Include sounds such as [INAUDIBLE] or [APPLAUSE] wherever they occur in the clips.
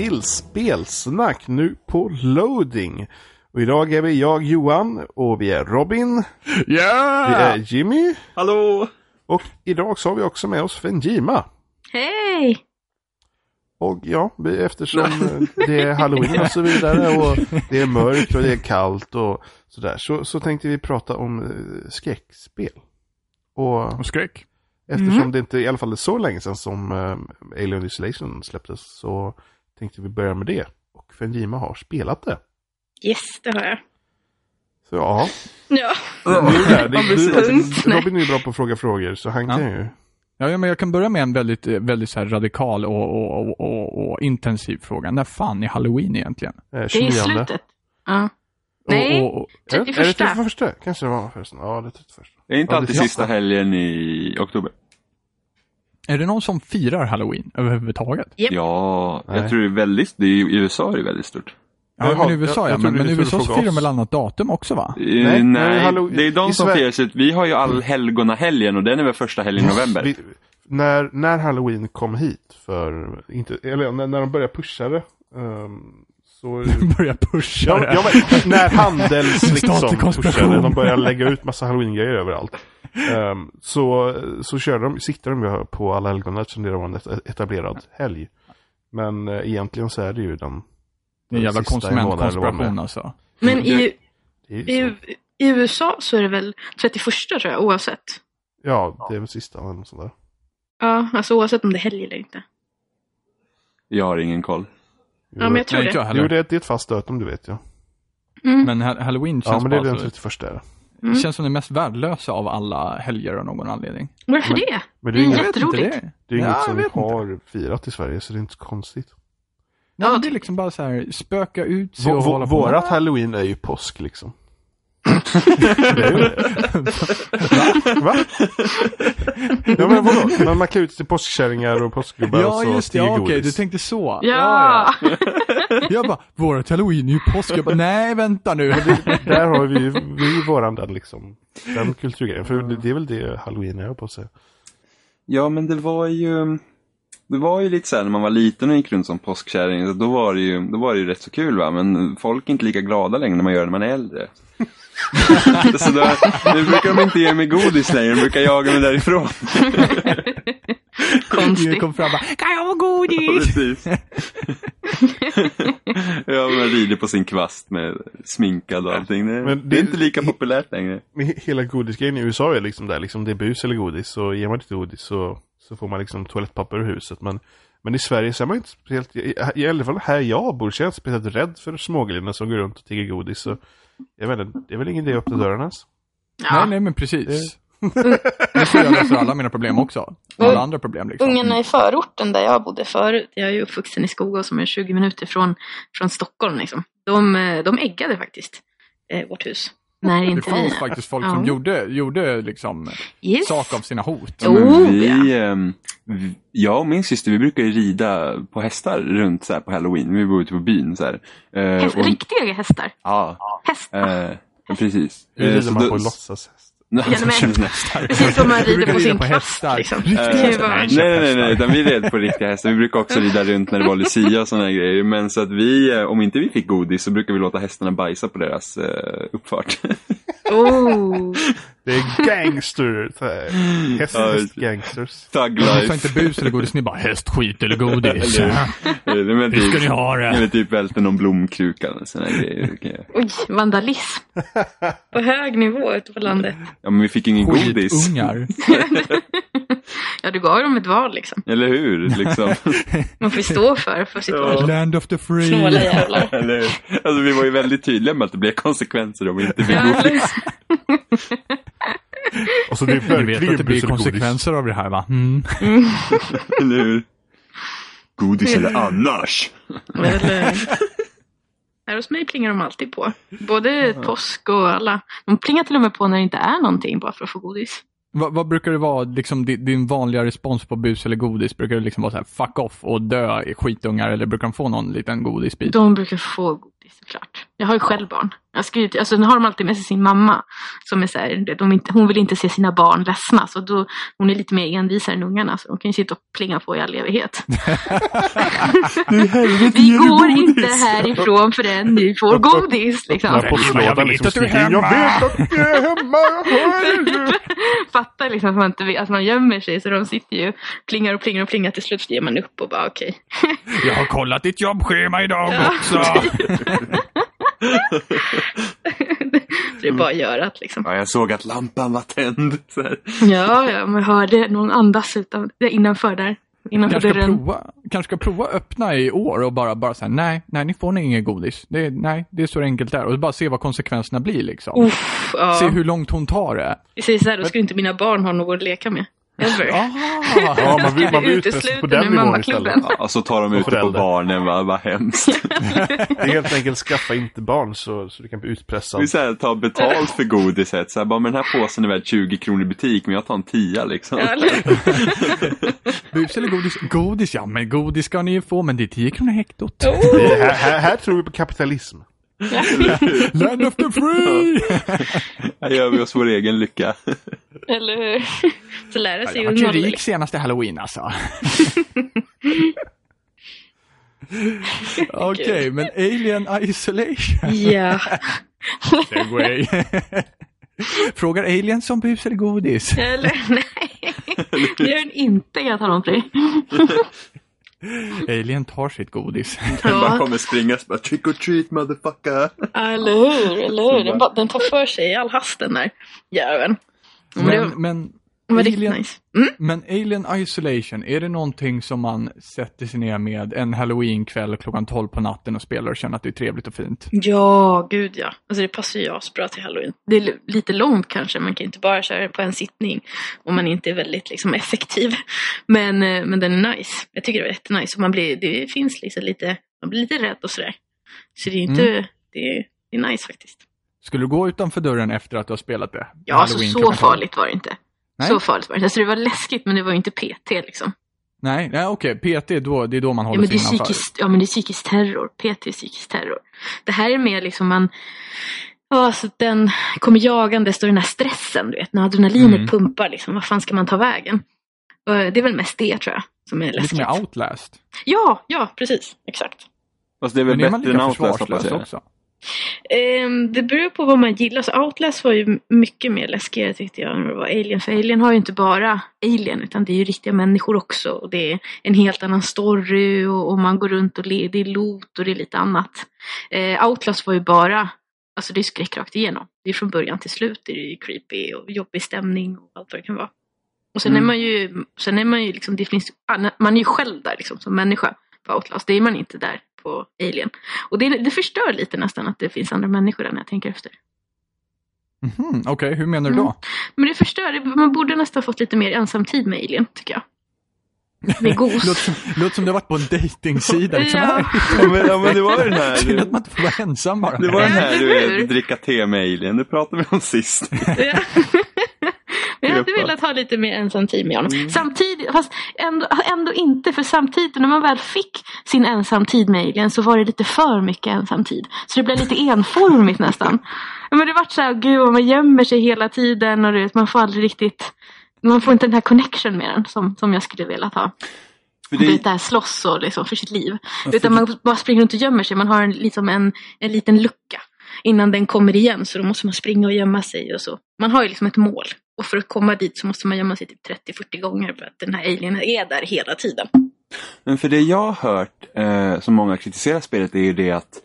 till Spelsnack nu på loading. Och idag är vi jag Johan och vi är Robin. Ja! Vi är Jimmy. Hallå! Och idag så har vi också med oss Fenjima. Hej! Och ja, eftersom eh, det är halloween och så vidare och det är mörkt och det är kallt och sådär. Så, så tänkte vi prata om eh, skräckspel. Och Och skräck. eftersom det inte i alla fall är så länge sedan som eh, Alien Isolation släpptes så tänkte vi börja med det. Och Fenjima har spelat det. Yes, det har jag. Så ja, Ja. nu är det, du, Robin är ju bra på att fråga frågor så han Ja. kan ju. Ja, men jag kan börja med en väldigt, eh, väldigt så här radikal och, och, och, och, och intensiv fråga. När fan är halloween egentligen? Eh, Det är 29. i slutet. Ja. Nej, Och, och, och, Är det- Är det 31. 31? Kanske det var förresten. Ja, det är 31. Det är inte Ja, alltid sista helgen i oktober. Är det någon som firar halloween överhuvudtaget? Japp. Ja, Nej. jag tror det är väldigt, det är, i USA är det väldigt stort. Ja, men i USA jag- ja. jag Men, trodde men skulle USA så firar de väl annat datum också va? Eh, Nej, Nej, det är de som Sverige- firar sitt. Vi har ju allhelgonahelgen och den är väl första helgen i november. Vi, när, när Halloween kom hit för, inte, eller när, när de började pusha det. ehm, så... [LAUGHS] Börja pusha Ja, det. ja, men när Handels [LAUGHS] liksom pushade, de började lägga ut massa halloween-grejer överallt. Ehm, så, så körde de, siktade de på alla helgon eftersom det var en et- etablerad helg. Men eh, egentligen så är det ju den Det är en jävla konsumentkonspiration alltså. Men i, det i, i USA så är det väl 31 tror jag, oavsett. Ja, det är väl sista eller något sånt där. Ja, alltså oavsett om det är helg eller inte. Jag har ingen koll. Ja, men jag tror Nej, det. jag. Jo, det är, det är ett fast datum, du vet jag. Mm. Men ha- halloween känns Ja, men det är den så, 31 är det. Mm. känns som det mest värdelösa av alla helger av någon anledning. Varför det? Men det är inget, Jätteroligt. det. det är inget Ja, som vi vet inte. har firat i Sverige, så det är inte konstigt. Nej, Ja, men det är liksom bara så här spöka ut sig och hålla på. vårat halloween är ju påsk liksom. [LAUGHS] Va? Va? Ja men vadå? Man, man klär ut sig till påskkärringar och påskgubbar och Ja, så just det. stiger Ja, okej, godis. du tänkte så. Ja! ja. [LAUGHS] Jag bara, vårat halloween är ju påsk. Jag bara, nej vänta nu. Där har vi ju vi våran den liksom. Den kulturgrejen. För det, det är väl det halloween är på sig. Ja, men det var ju... Det var ju lite så här när man var liten och gick runt som påskkärring, så då var det ju, då var det ju rätt så kul va, men folk är inte lika glada längre när man gör det när man är äldre. [LAUGHS] så då, nu brukar de inte ge mig godis längre, de brukar jaga mig därifrån. [LAUGHS] Konstigt. kom fram bara, kan jag ha godis? Precis. [LAUGHS] ja, man rider på sin kvast med sminkad och allting. Det, Men det är det- inte lika populärt längre. Hela godisgrejen i USA är liksom där, liksom det är bus eller godis. Så ger man inte godis så, så får man liksom toalettpapper ur huset. Men, men i Sverige så är man inte speciellt, i, i alla fall här jag bor, så är jag inte speciellt rädd för smågrillarna som går runt och tigger godis. Så jag vet inte, det är väl ingen idé att öppna dörren ens. Nej, Ja. nej men precis. [LAUGHS] Nu får jag lösa alla mina problem också. Alla andra problem liksom. Ungarna i förorten där jag bodde förut, jag är ju uppvuxen i Skogås som är 20 minuter från, från Stockholm liksom. De, eh, de äggade faktiskt eh, vårt hus. När Det inte fanns vi... faktiskt folk Ja. som gjorde, gjorde liksom Yes. sak av sina hot. Oh, vi, ehm, vi, jag och min syster, vi brukar ju rida på hästar runt så här på halloween. Vi bor ute på byn så här. Eh, Häst, och- riktiga hästar. Ja, Hästar. eh, precis. Hur Eh, rider så man på låtsashäst? Känns nästan. Precis som man rider på sin på kvast liksom. Vara- Nej, Nej, nej, nej, utan vi red på riktiga hästar. Vi brukar också rida runt när det var Lucia och sådana grejer. Men så att vi, eh, om inte vi fick godis så brukar vi låta hästarna bajsa på deras eh, uppfart. Oh. Det är gangster, så här. Ja, hästgangsters. Thug life. inte bus eller godis, ni bara häst, skit eller godis. Eller- Eller, men Hur ska typ, ni ha det? eller typ välter någon blomkruka och sådana grejer. Det Oj, vandalism. På hög nivå ute på landet. Ja, men vi fick ingen godis. [LAUGHS] Ja, du gav dem ett val liksom. Eller hur? Liksom. [LAUGHS] Man får stå för, för sitt val. Land of the free. Snåla jävlar. [LAUGHS] Eller hur? Alltså vi var ju väldigt tydliga med att det blev konsekvenser om vi inte fick Ja, godis. Och så det är verkligen att det blir konsekvenser av det här va? Mm. [LAUGHS] Eller hur? Godis eller annars. Eller... Här hos mig plingar de alltid på. Både påsk och alla. De plingar till och med på när det inte är någonting bara för att få godis. Vad, vad brukar det vara, liksom din, din vanliga respons på bus eller godis? Brukar det liksom vara så här fuck off och dö i skitungar eller brukar de få någon liten godisbit? De brukar få godis såklart. Jag har ju själv barn. Jag ska ju, alltså, nu har de alltid med sig sin mamma. Som är så här, de inte, hon vill inte se sina barn ledsna. Så då, hon är lite mer envisare än ungarna. Så de kan ju sitta och plinga på i all evighet. [LAUGHS] Vi går inte härifrån förrän ni får godis. Liksom. På slådan liksom skriker Jag vet att du är hemma, jag hör! [LAUGHS] Fattar liksom att man, inte, vet- att man gömmer sig. Så de sitter ju plingar och plingar och plingar. Till slut ger man upp och bara okej. Jag har kollat ditt jobbschema idag [LAUGHS] Ja. också. [LAUGHS] Så det är bara att göra att liksom. Ja, jag såg att lampan var tänd. Så här. Ja, ja, man hörde någon andas utan, innanför där. Innanför Kanske ska, dörren. prova, kanske ska prova öppna i år och bara, bara säga nej, nej, ni får inget godis. Det, nej, det är så enkelt där. Och bara se vad konsekvenserna blir liksom. Uff, ja. Se hur långt hon tar det. Säger så här, då skulle inte mina barn ha något att leka med. Ever. Ja, man blir, man blir utpressad på den nivån istället. Ja, så tar de Och ut det på barnen, va? vad hemskt. Det är helt enkelt skaffa inte barn så, så du kan bli utpressad. Vi så här, tar betalt för godiset. Så här, bara, men den här påsen är värd 20 kronor i butik, men jag tar en tia liksom. Bus eller godis? Godis, ja men godis ska ni ju få, men det är 10 kronor hektot. Det är, här, här, här tror vi på kapitalism. Land of the free! Här gör vi oss vår egen lycka. Eller hur? Så lära sig Jag ung vart ju rik senaste halloween alltså. [LAUGHS] Okej, men Alien Isolation. Ja. Segway. Frågar Alien som bus eller godis? Eller nej. Det gör den inte jag tala om för dig. [LAUGHS] [LAUGHS] Alien tar sitt godis. [LAUGHS] Den bara Ja, kommer springa och bara trick or treat motherfucker. eller hur? Eller hur? Den, bara, den tar för sig i all hast den där jäveln. Men det Men, men, var riktigt Alien, nice. Mm? men Alien Isolation, är det någonting som man sätter sig ner med en halloween-kväll klockan 12 på natten och spelar och känner att det är trevligt och fint? Ja, gud ja. Alltså det passar ju asbra till halloween. Det är li- lite långt kanske, man kan inte bara köra det på en sittning om man inte är väldigt liksom, effektiv. Men, eh, men den är nice. Jag tycker det var jättenice. Och man blir, det finns liksom lite, man blir lite rädd och sådär. Så det är inte, det, är, det är nice faktiskt. Skulle du gå utanför dörren efter att du har spelat det? Ja, alltså så klockan 12? farligt var det inte. Nej. Så farligt var det. Alltså det var läskigt men det var ju inte PT liksom. Nej, nej okej. PT, då, det är då man Ja håller är sig innanför. psykisk, ja men det är psykisk terror. PT är psykisk terror. Det här är mer liksom man, ja alltså den kommer jagandes och den här stressen du vet. När adrenalinet Mm. pumpar liksom. Vad fan ska man ta vägen? Och Det är väl mest det tror jag. Som är Lite läskigt. mer outlast. Ja, ja precis. Exakt. Fast det är väl Men är man bättre lika än Outlast också? Ehm, det beror på vad man gillar. Så Outlast var ju mycket mer läskigare tyckte jag än vad det var Alien. För Alien har ju inte bara Alien utan det är ju riktiga människor också. Och det är en helt annan story och, och man går runt och le, det är loot och det är lite annat. Eh, Outlast var ju bara, alltså det är skräck rakt igenom. Det är från början till slut det är ju creepy och jobbig stämning och allt vad det kan vara. Och sen Mm. är man ju, sen är man ju liksom, det finns, man är ju själv där liksom som människa på Outlast. Det är man inte där på Alien. Och det, det förstör lite nästan att det finns andra människor där när jag tänker efter. Mhm, Okej, hur menar du då? Men det förstör, man borde nästan fått lite mer ensamtid med Alien, tycker jag. Med [LAUGHS] gos. Låter som, låter som du har varit på en dejtingsida. Liksom. Ja. [LAUGHS] Ja men, ja, men det var den här... Synd att man inte får vara ensam bara. Det var den här du vet, dricka te med alien, det pratade vi om sist. Ja. Hade velat ha lite mer ensamtid med honom. Mm. Samtidigt, fast ändå, ändå inte, för samtidigt när man väl fick sin ensamtid med Alien så var det lite för mycket ensamtid. Så det blev lite [LAUGHS] enformigt nästan. Men det vart så här, gud vad man gömmer sig hela tiden och vet, man får aldrig riktigt, man får inte den här connection med den som, som jag skulle velat ha. För Det... det, Där slåss och liksom för sitt liv. för Utan man bara springer runt och gömmer sig. Man har en, liksom en, en liten lucka innan den kommer igen. Så då måste man springa och gömma sig och så. Man har ju liksom ett mål. Och för att komma dit så måste man gömma sig typ 30-40 gånger för att den här alienen är där hela tiden. men för det jag har hört, eh, som många kritiserar spelet, är ju det att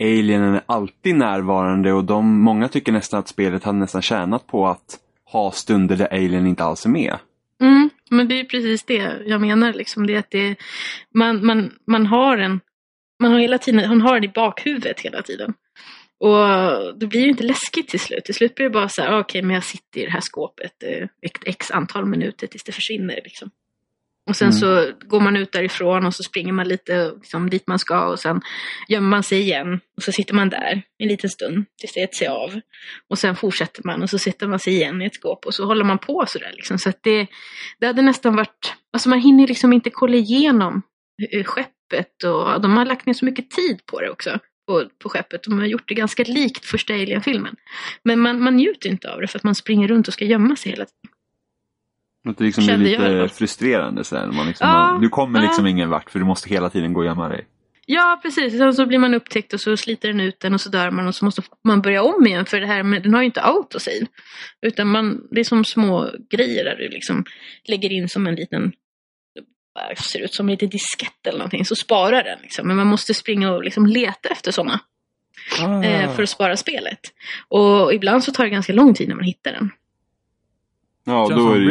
alienen är alltid närvarande och de, många tycker nästan att spelet hade nästan tjänat på att ha stunder där alien inte alls är med. Mm, men det är precis det jag menar. Liksom. Det att det, man, man, man har en, man har hela tiden, han har den i bakhuvudet hela tiden. Och det blir ju inte läskigt till slut. Till slut blir det bara så här, "Ah, okej men jag sitter i det här skåpet eh, ett x antal minuter tills det försvinner. Liksom. Och sen Mm. så går man ut därifrån och så springer man lite liksom, dit man ska och sen gömmer man sig igen. Och så sitter man där en liten stund tills det äter sig av. Och sen fortsätter man och så sitter man sig igen i ett skåp och så håller man på sådär. Liksom. Så att det, det hade nästan varit, alltså man hinner liksom inte kolla igenom eh, skeppet och de har lagt ner så mycket tid på det också. På, på skeppet. De har gjort det ganska likt första Alien-filmen. Men man, man njuter inte av det för att man springer runt och ska gömma sig hela tiden. Det liksom blir Kände jag lite fall. frustrerande sen. Man liksom Ja, bara, du kommer liksom ja. ingen vart för du måste hela tiden gå och gömma dig. Ja, precis. Sen så blir man upptäckt och så sliter den ut den och så dör man och så måste man börja om igen för det här med, den har ju inte autosave. Utan man, det är som små grejer där du liksom lägger in som en liten, ser ut som en liten diskett eller någonting, så sparar den liksom. Men man måste springa och liksom leta efter sådana Ah. eh, för att spara spelet. Och ibland så tar det ganska lång tid när man hittar den. Ja, då är det ju,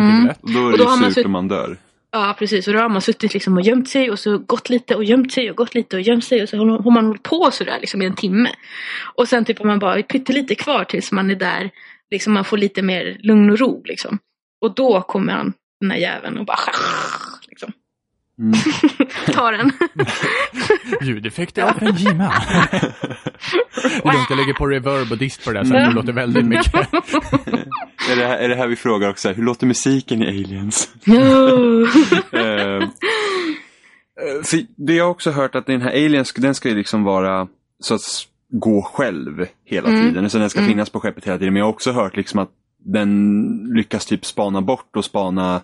Mm. Evil 1. och då är det ju surt om man dör. Ja, precis. Och då har man suttit liksom och gömt sig och så gått lite och gömt sig och gått lite och gömt sig och så har man hållit på sådär liksom i en timme. Och sen typ har man bara pyttelite kvar tills man är där, liksom man får lite mer lugn och ro liksom. Och då kommer han, den här jäveln och bara Mm. [LAUGHS] tar den. [LAUGHS] Ljudeffekter av en Jima. [LAUGHS] Det är lugnt, jag lägger på reverb och dist på det där så att det låter väldigt mycket. Är, det här, är det här vi frågar också, hur låter musiken i Aliens? No. Eh, för det jag har också hört att den här Aliens, den ska ju liksom vara så att gå själv hela Mm. tiden. Så den ska Mm. finnas på skeppet hela tiden. Men jag har också hört liksom att den lyckas typ spana bort och spana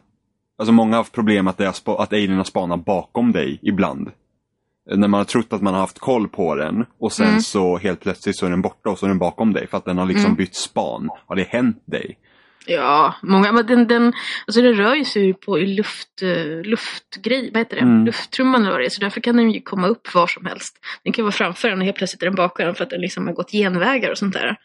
Alltså många har haft problem att, att alien har spanat bakom dig ibland. När man har trott att man har haft koll på den och sen Mm. så helt plötsligt så är den borta och så är den bakom dig för att den har liksom Mm. bytt span. Har det hänt dig? Ja, många, men den, den, alltså den rör ju sig ju på luft, eh, luftgrej, vad heter det? Mm. Lufttrumman det är, så därför kan den ju komma upp var som helst. Den kan vara framför den och helt plötsligt är den bakom den för att den liksom har gått genvägar och sånt där.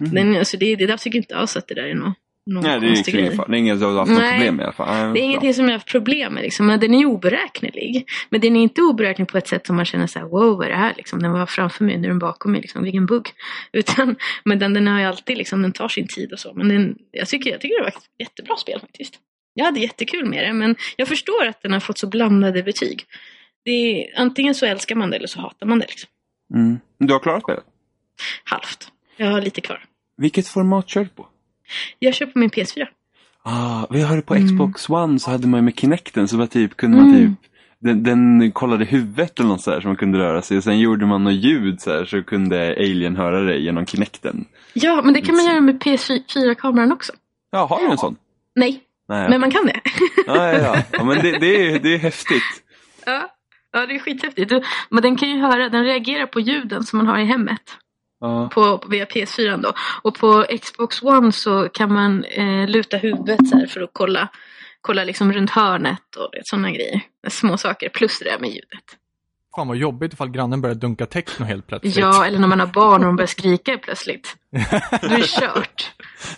Mm. Den, alltså det, det där tycker inte alls att det där är någon, någon Nej, det är konstig grej. fara. Det är inget du har haft Nej. problem med i alla fall. Nej, Det är ingenting som jag har haft problem med. Liksom. Men den är oberäknelig. Men den är inte oberäknelig på ett sätt som man känner så här, wow, vad är det här? Liksom, den var framför mig, nu är den bakom mig. Liksom, vilken bugg. [LAUGHS] Utan, men den, den har ju alltid, liksom, den tar sin tid och så. Men den, jag, tycker, jag tycker det var ett jättebra spel faktiskt. Jag hade jättekul med det, men jag förstår att den har fått så blandade betyg. Det är, antingen så älskar man det eller så hatar man det. Liksom. Mm. Du har klarat spelet? Halvt. Jag har lite kvar. Vilket format kör du på? Jag kör på min PS4. Ah, vi hörde på Mm. Xbox One så hade man med Kinecten så var typ, kunde man Mm. typ den, den kollade huvudet eller något så här så man kunde röra sig och sen gjorde man något ljud så här så kunde Alien höra det genom Kinecten. Ja, men det kan man göra med PS4-kameran också. Ja, har du en sån? Nej, Nej. men man kan det. [LAUGHS] ja, ja, ja. ja, men det, det, är, det är häftigt. Ja, ja det är skithäftigt. Men den kan ju höra, den reagerar på ljuden som man har i hemmet. Ja. På, via PS4 då. Och på Xbox One så kan man eh, luta huvudet så här för att kolla, kolla liksom runt hörnet och sådana grejer. Små saker, plus det där med ljudet. Fan vad jobbigt ifall grannen börjar dunka techno helt plötsligt. Ja, eller när man har barn och de börjar skrika plötsligt. [LAUGHS] Då är det kört.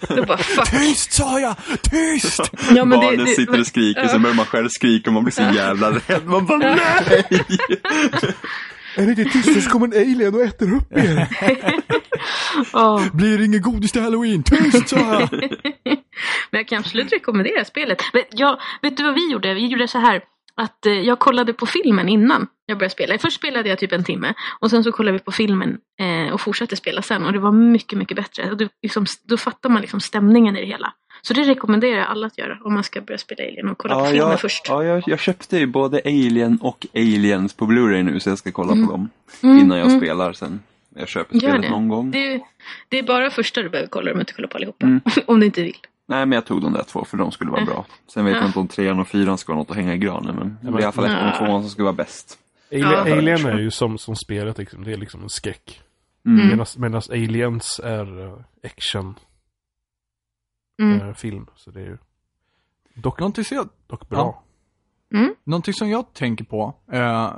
Då bara fuck. Tyst sa jag! Tyst! Ja, men det- Barnen det- sitter och skriker, ja. sen börjar man själv skrika och man blir så jävla rädd. Man bara nej! [LAUGHS] Är det inte tyst så kommer en alien och äter upp er. [LAUGHS] Åh. Blir det ingen godis till halloween? Tyst sa jag! [LAUGHS] Men jag kan absolut rekommendera spelet. Men jag, vet du vad vi gjorde? Vi gjorde så här att eh, jag kollade på filmen innan jag började spela. Först spelade jag typ en timme och sen så kollade vi på filmen eh, och fortsatte spela sen och det var mycket, mycket bättre. Och det, liksom, då fattar man liksom stämningen i det hela. Så det rekommenderar jag alla att göra om man ska börja spela Alien och kolla på Ja, filmen jag, först. ja jag, jag köpte ju både Alien och Aliens på Blu-ray nu så jag ska kolla Mm. på dem Mm, innan jag mm. spelar sen. Jag köper Gör spelet det. någon gång. Det, det är bara första du behöver kolla, du behöver inte kolla på allihopa. Mm. [LAUGHS] om du inte vill. Nej, men jag tog de där två för de skulle vara Mm. bra. Sen vet Ja. jag inte om trean och fyran ska ha något att hänga i granen, men det är i alla fall ettan och tvåan som ska vara bäst. Alien, Ja. Alien är ju som, som spelet liksom, det är liksom en skräck. Mm. Medan Aliens är uh, action Mm. eh, film. Så det är ju Dock någonting som jag, dock bra. någonting som jag tänker på, eh,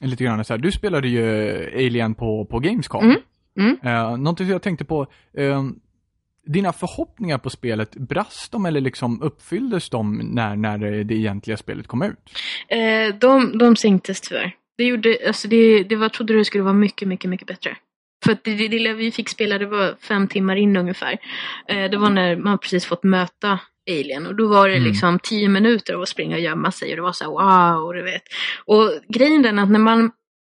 lite grann så här, du spelade ju Alien på, på Gamescom. Mm. Mm. Eh, någonting som jag tänkte på, eh, dina förhoppningar på spelet, brast de eller liksom uppfylldes de när, när det egentliga spelet kom ut? Eh, de, de sänktes tyvärr. Det, gjorde, alltså det, det var, trodde det skulle vara mycket, mycket, mycket bättre. För det, det lilla vi fick spela, det var fem timmar in ungefär. Eh, det var när man precis fått möta Alien och då var det Mm. liksom tio minuter av att springa och gömma sig och det var så här wow, du vet. Och grejen den att när man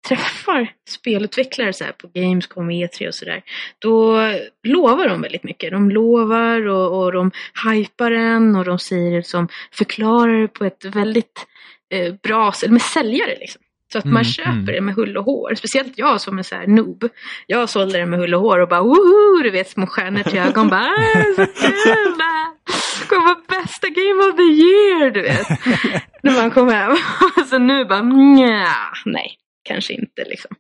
träffar spelutvecklare så här på Gamescom, E3 och sådär, då lovar de väldigt mycket. De lovar och, och de hypar den och de säger som förklarar det på ett väldigt eh, bra sätt, med säljare liksom. Så att Mm, man köper mm. det med hull och hår. Speciellt jag som är så här noob. Jag sålde det med hull och hår och bara woho! Du vet små stjärnor till ögon. Bara "Ah, så kul! kommer vara bästa game of the year! Du vet. När man kom hem. [LAUGHS] så nu bara nja, nej. Kanske inte liksom.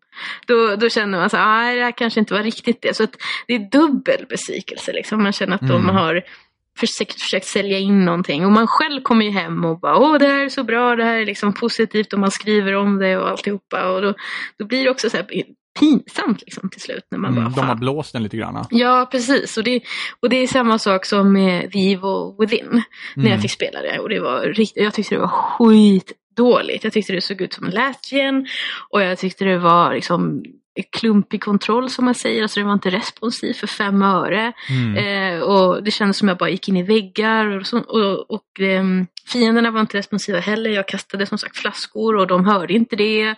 Då, då känner man så här, nej det här kanske inte var riktigt det. Så att det är dubbel besvikelse liksom. Man känner att de Mm. har försökt, försökt sälja in någonting. Och man själv kommer ju hem och bara, åh det här är så bra, det här är liksom positivt och man skriver om det och alltihopa. Och då, då blir det också så här pinsamt liksom till slut. När man Mm, bara, de har blåst den lite grann. Ja, precis. Och det, och det är samma sak som med Evil Within. När Mm. jag fick spela det. Och det var riktigt, jag tyckte det var skitdåligt. Jag tyckte det såg ut som en last gen. Och jag tyckte det var liksom klumpig kontroll som man säger. Alltså det var inte responsiv för fem öre. Mm. Eh, och det kändes som jag bara gick in i väggar. Och, så, och, och ehm, fienderna var inte responsiva heller. Jag kastade som sagt flaskor och de hörde inte det.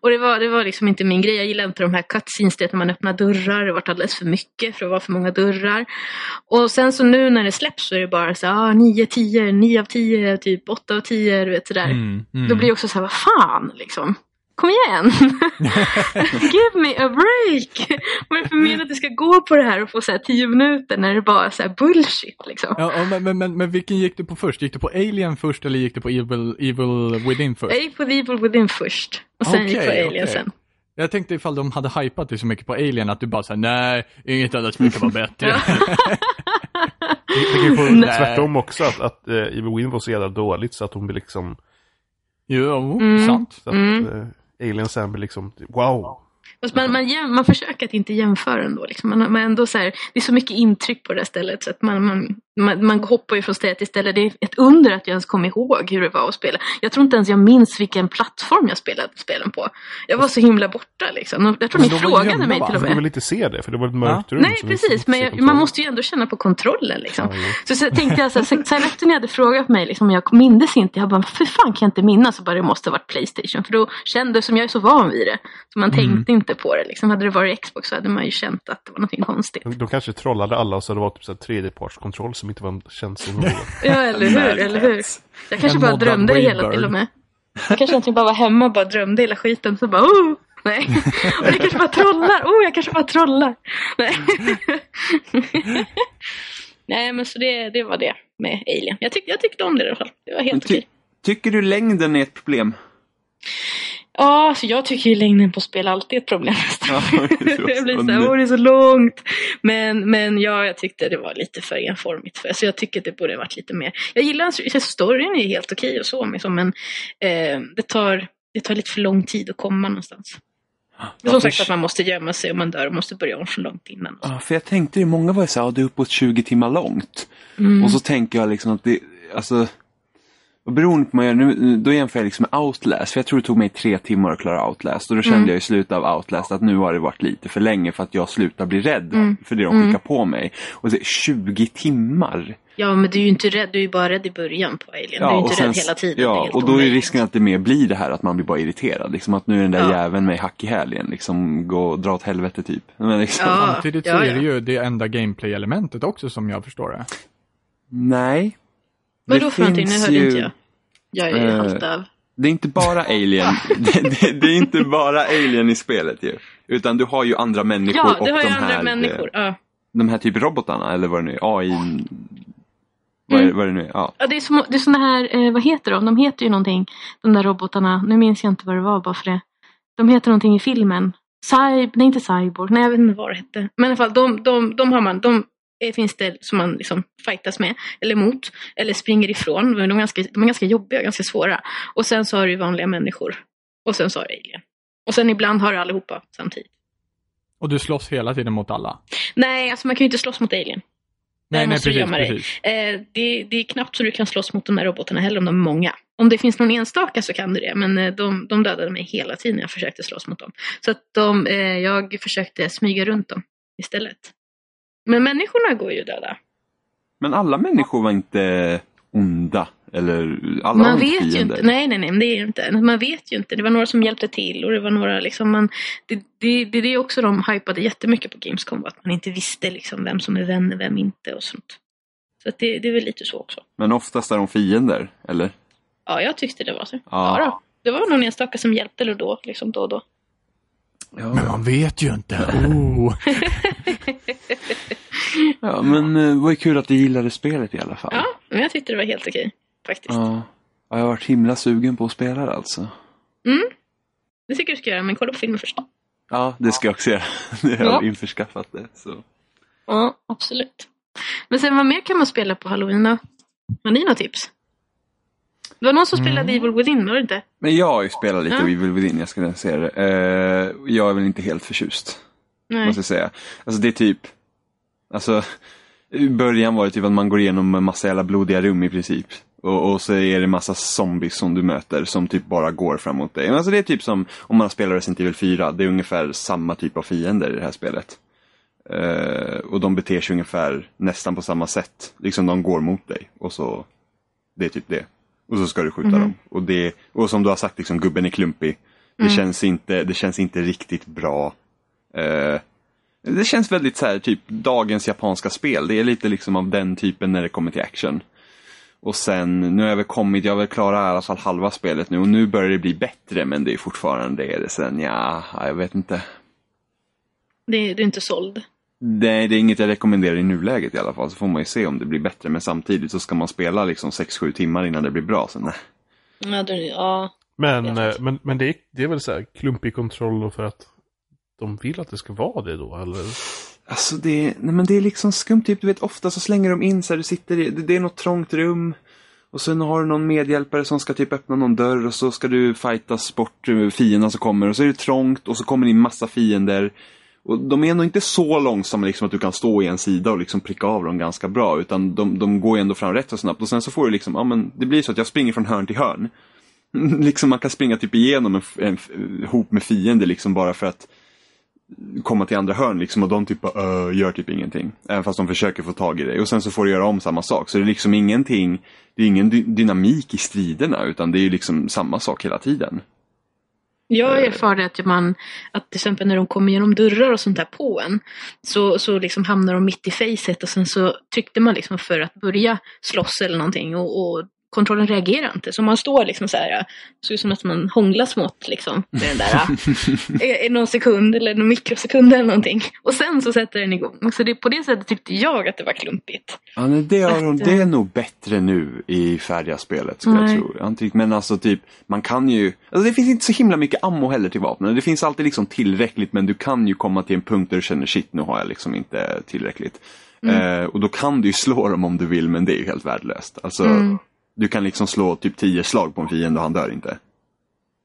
Och det var, det var liksom inte min grej. Jag gillar inte de här cutscenes, det att när man öppnar dörrar. Det var alldeles för mycket för att vara för många dörrar. Och sen så nu när det släpps så är det bara så här, ah, 9, 10, 9 av 10, typ 8 av 10, du vet sådär. Mm, mm. Då blir det också så här, vad fan liksom. Kom igen! [LAUGHS] Give me a break! Vad är det för [LAUGHS] mening att det ska gå på det här och få så här 10 minuter när det bara är så här bullshit liksom. Ja, men, men, men, men vilken gick du på först? Gick du på Alien först eller gick du på Evil, Evil Within först? Jag gick på Evil Within först. Och sen gick jag på Alien okej. sen. Jag tänkte ifall de hade hypat dig så mycket på Alien att du bara såhär, nej, inget annat spel kan vara bättre. [LAUGHS] Det kan ju få tvärtom också att, att uh, Evil Win var så jävla dåligt så att hon blir liksom... jo, Mm. sant. Så att Mm. Alien sen blir liksom, wow! Fast man, man, jäm, man försöker att inte jämföra ändå. Liksom. Man, man ändå så här, det är så mycket intryck på det här stället så att man, man, man, man hoppar ju från ställe till ställe. Det är ett under att jag ens kom ihåg hur det var att spela. Jag tror inte ens jag minns vilken plattform jag spelade spelen på. Jag var så himla borta liksom. Och Jag tror ni frågade gömda, mig va? till och vill med. väl inte se det för det var ett mörkt rum. Nej precis, men jag, man måste ju ändå känna på kontrollen liksom. Ja. Så, så tänkte jag så här, sen, efter ni hade frågat mig, liksom, jag mindes inte, jag bara, för fan kan jag inte minnas? Så bara, det måste ha varit Playstation. För då kände jag, som jag är så van vid det, så man Mm. tänkte inte på det. Liksom. Hade det varit Xbox så hade man ju känt att det var någonting konstigt. De, kanske trollade alla så det var typ så här tredjepartskontroll som inte var så [LAUGHS] noga. Ja, eller hur, eller hur. Jag kanske En bara drömde det hela till och med. Jag kanske egentligen bara var hemma och bara drömde hela skiten, så bara, oh! Nej, och jag kanske bara trollar. Oh, jag kanske bara trollar. Nej, [LAUGHS] Nej men så det, det var det med Alien. Jag, tyck, jag tyckte om det i alla fall. Det var helt ty- okej. Tycker du längden är ett problem? Ja, alltså jag tycker ju längden på spel alltid är ett problem nästan. Ja, [LAUGHS] det [LAUGHS] blir så så här, nu. åh det är så långt. Men, men ja, jag tyckte det var lite för enformigt. För, alltså jag tycker det borde varit lite mer. Jag gillar alltså, storyn är helt okej och så, men, som, men eh, det, tar, det tar lite för lång tid att komma någonstans. Det är som Ja, sagt för- att man måste gömma sig och man dör och måste börja om så långt innan. Ja, för jag tänkte det, många var ju såhär, ja, det är uppåt 20 timmar långt. Mm. Och så tänker jag liksom att det, alltså, och beroende på vad man gör, nu, då jämför jag liksom med Outlast, för jag tror det tog mig tre timmar att klara Outlast. Och då kände Mm. jag i slutet av Outlast att nu har det varit lite för länge för att jag slutar bli rädd Mm. för det de Mm. skickar på mig. Och det är 20 timmar. Ja, men du är ju inte rädd, du är ju bara rädd i början på Alien. du är inte sen- rädd hela tiden. Är Ja, och då är risken att det mer blir det här att man blir bara irriterad. Liksom att nu är den där Ja. jäveln med hack i hälen, liksom gå och dra åt helvete typ. [LAUGHS] Men liksom, Ja. Samtidigt så ja, är ja. det ju det enda gameplay-elementet också som jag förstår det. Nej. Vadå Det för någonting? Nu hörde ju- inte jag. Jag är Eh, halvt av. Det är inte bara alien. [LAUGHS] det, det, det är inte bara alien i spelet ju. Utan du har ju andra människor Ja, och de här, eh. Ja. de här typ robotarna eller vad det nu är. AI. Vad, är, Mm. vad är det nu är. Ja. Ja, det är, små, det är såna här, eh, vad heter de? De heter ju någonting, de där robotarna. Nu minns jag inte vad det var bara för det. De heter någonting i filmen. Cyb, nej inte Cyborg, nej jag vet inte vad det hette. Men i alla fall, de, de, de har man, de finns det som man liksom fightas med, eller mot, eller springer ifrån. De är, ganska, de är ganska jobbiga, ganska svåra. Och sen så har du vanliga människor. Och sen så har du alien. Och sen ibland har du allihopa samtidigt. Och du slåss hela tiden mot alla. Nej, alltså man kan ju inte slåss mot alien. Nej, nej, måste du precis, precis. Eh, det, det är knappt så du kan slåss mot de här robotarna heller om de är många. Om det finns någon enstaka så kan du det, men eh, de, de dödade mig hela tiden när jag försökte slåss mot dem. Så att de, eh, jag försökte smyga runt dem istället. Men människorna går ju döda. Men alla människor var inte onda. Eller alla man vet ju fiender. inte. Nej, nej, nej, men det är ju inte. Man vet ju inte. Det var några som hjälpte till och det var några liksom man, det, det, det är det också de hypade jättemycket på Gamescom. Att man inte visste liksom vem som är vän och vem inte och sånt. Så att det, det är väl lite så också. Men oftast är de fiender, eller? Ja, jag tyckte det var så. Ja. Ja, då. Det var någon enstaka som hjälpte eller då, liksom då och då. Men Ja, man vet ju inte. [LAUGHS] Oh. [LAUGHS] [LAUGHS] ja men eh, det var ju kul att du gillade spelet i alla fall. Ja, men jag tyckte det var helt okej. Faktiskt. Ja. Ja, Jag har varit himla sugen på att spela det alltså. Mm. Det tycker jag du ska göra, men kolla på filmen först. Ja, det ska jag också göra. [LAUGHS] Jag har Ja. införskaffat det. Så. Ja, absolut. Men sen vad mer kan man spela på Halloween då? Har ni några tips? Det var någon som spelade Evil Within, var det inte? Men jag har ju spelat lite Ja. Evil Within, jag skulle säga det. Eh, jag är väl inte helt förtjust. Nej. måste jag säga. Alltså det är typ, alltså i början var det typ att man går igenom en massa jävla blodiga rum i princip. Och, och så är det massa zombies som du möter som typ bara går framåt dig. Men Alltså det är typ som om man spelar Resident Evil 4, det är ungefär samma typ av fiender i det här spelet. Eh, och de beter sig ungefär nästan på samma sätt. Liksom de går mot dig och så, det är typ det. Och så ska du skjuta dem. Och, det, och som du har sagt, liksom, gubben är klumpig. Det, känns inte, det känns inte riktigt bra. Eh, det känns väldigt så här, typ dagens japanska spel. Det är lite liksom av den typen när det kommer till action. Och sen, nu har jag väl kommit, jag har väl klarat i alla fall halva spelet nu och nu börjar det bli bättre men det är fortfarande det. Är det sen, ja, jag vet inte. Det, det är inte såld. Nej, det är inget jag rekommenderar i nuläget i alla fall. Så får man ju se om det blir bättre. Men samtidigt så ska man spela liksom 6-7 timmar innan det blir bra. Så nej. Ja, det, ja. Men, eh, men, men det, är, det är väl så här klumpig kontroll för att de vill att det ska vara det då, eller? Alltså det, nej men det är liksom skumt. Typ, du vet, ofta så slänger de in så här, du sitter i, det, det är något trångt rum. Och sen har du någon medhjälpare som ska typ öppna någon dörr och så ska du fightas bort eh, fienderna som kommer. Och så är det trångt och så kommer det in massa fiender. Och de är ändå inte så långsamma liksom att du kan stå i en sida och liksom pricka av dem ganska bra. Utan de, de går ändå fram rätt så snabbt. Och sen så får du liksom, ja men det blir så att jag springer från hörn till hörn. [LAUGHS] liksom man kan springa typ igenom en, en, en, hop med fiender liksom bara för att komma till andra hörn liksom och de typ bara, "Ö", gör typ ingenting. Även fast de försöker få tag i dig. Och sen så får du göra om samma sak. Så det är liksom ingenting, det är ingen dy- dynamik i striderna utan det är ju liksom samma sak hela tiden. Jag Eh. erfarit att man, att till exempel när de kommer genom dörrar och sånt där på en, så, så liksom hamnar de mitt i facet och sen så tryckte man liksom för att börja slåss eller någonting och, och kontrollen reagerar inte. Så man står liksom så här, så ut som att man hånglar smått liksom med den där, i, [LAUGHS] i någon sekund eller någon mikrosekund eller någonting. Och sen så sätter den igång. Så det, på det sättet tyckte jag att det var klumpigt. Ja, men det, har, Att, det är eh, nog bättre nu i färdiga spelet skulle jag Nej. tro. Jag inte riktigt- Men alltså typ, man kan ju, alltså det finns inte så himla mycket ammo heller till vapnen. Det finns alltid liksom tillräckligt men du kan ju komma till en punkt där du känner shit nu har jag liksom inte tillräckligt. Eh, och då kan du ju [LAUGHS] slå dem om du vill men det är ju helt värdelöst. Alltså, Mm. Du kan liksom slå typ 10 slag på en fiende och han dör inte.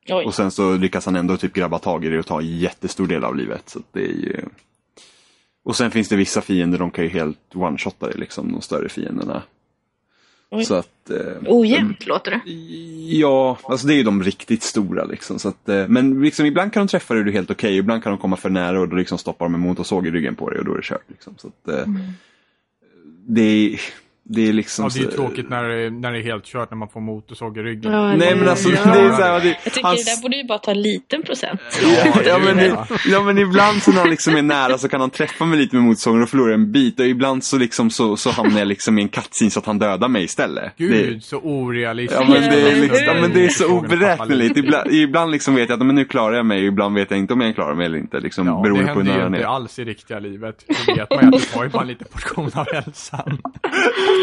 Oj. Och sen så lyckas han ändå typ grabba tag i det och ta en jättestor del av livet. Så det är ju... Och sen finns det vissa fiender, de kan ju helt one-shotta dig liksom, de större fienderna. Oj. Så att... Eh, Ojämnt låter det. Ja, alltså det är ju de riktigt stora liksom. Så att, eh, men liksom, ibland kan de träffa dig och det är helt okej, ibland kan de komma för nära och då liksom stoppar de en motorsåg i ryggen på dig och då är det kört. Liksom. Så att, eh, det, är, det är liksom... Ja, det är ju tråkigt när det, när det är helt kört när man får motorsåg i ryggen. Ja, Nej men alltså, Ja. det är så här, det, Jag tycker hans- det där borde ju bara ta en liten procent. [LAUGHS] Ja, ja, men, det. ja men ibland så när han liksom är nära så kan han träffa mig lite med motorsågen och förlora en bit och ibland så liksom så, så hamnar jag liksom i en cutscene så att han dödar mig istället. Gud, Det, så orealistiskt. ja men det är, liksom, ja, men det är så oberäkneligt. Ibland, ibland liksom vet jag att men nu klarar jag mig och ibland vet jag inte om jag klarar mig eller inte. Liksom, Ja, det beroende på hur händer ju inte alls i riktiga livet. Då vet man ju att du har ju bara en liten portion av hälsan. [LAUGHS]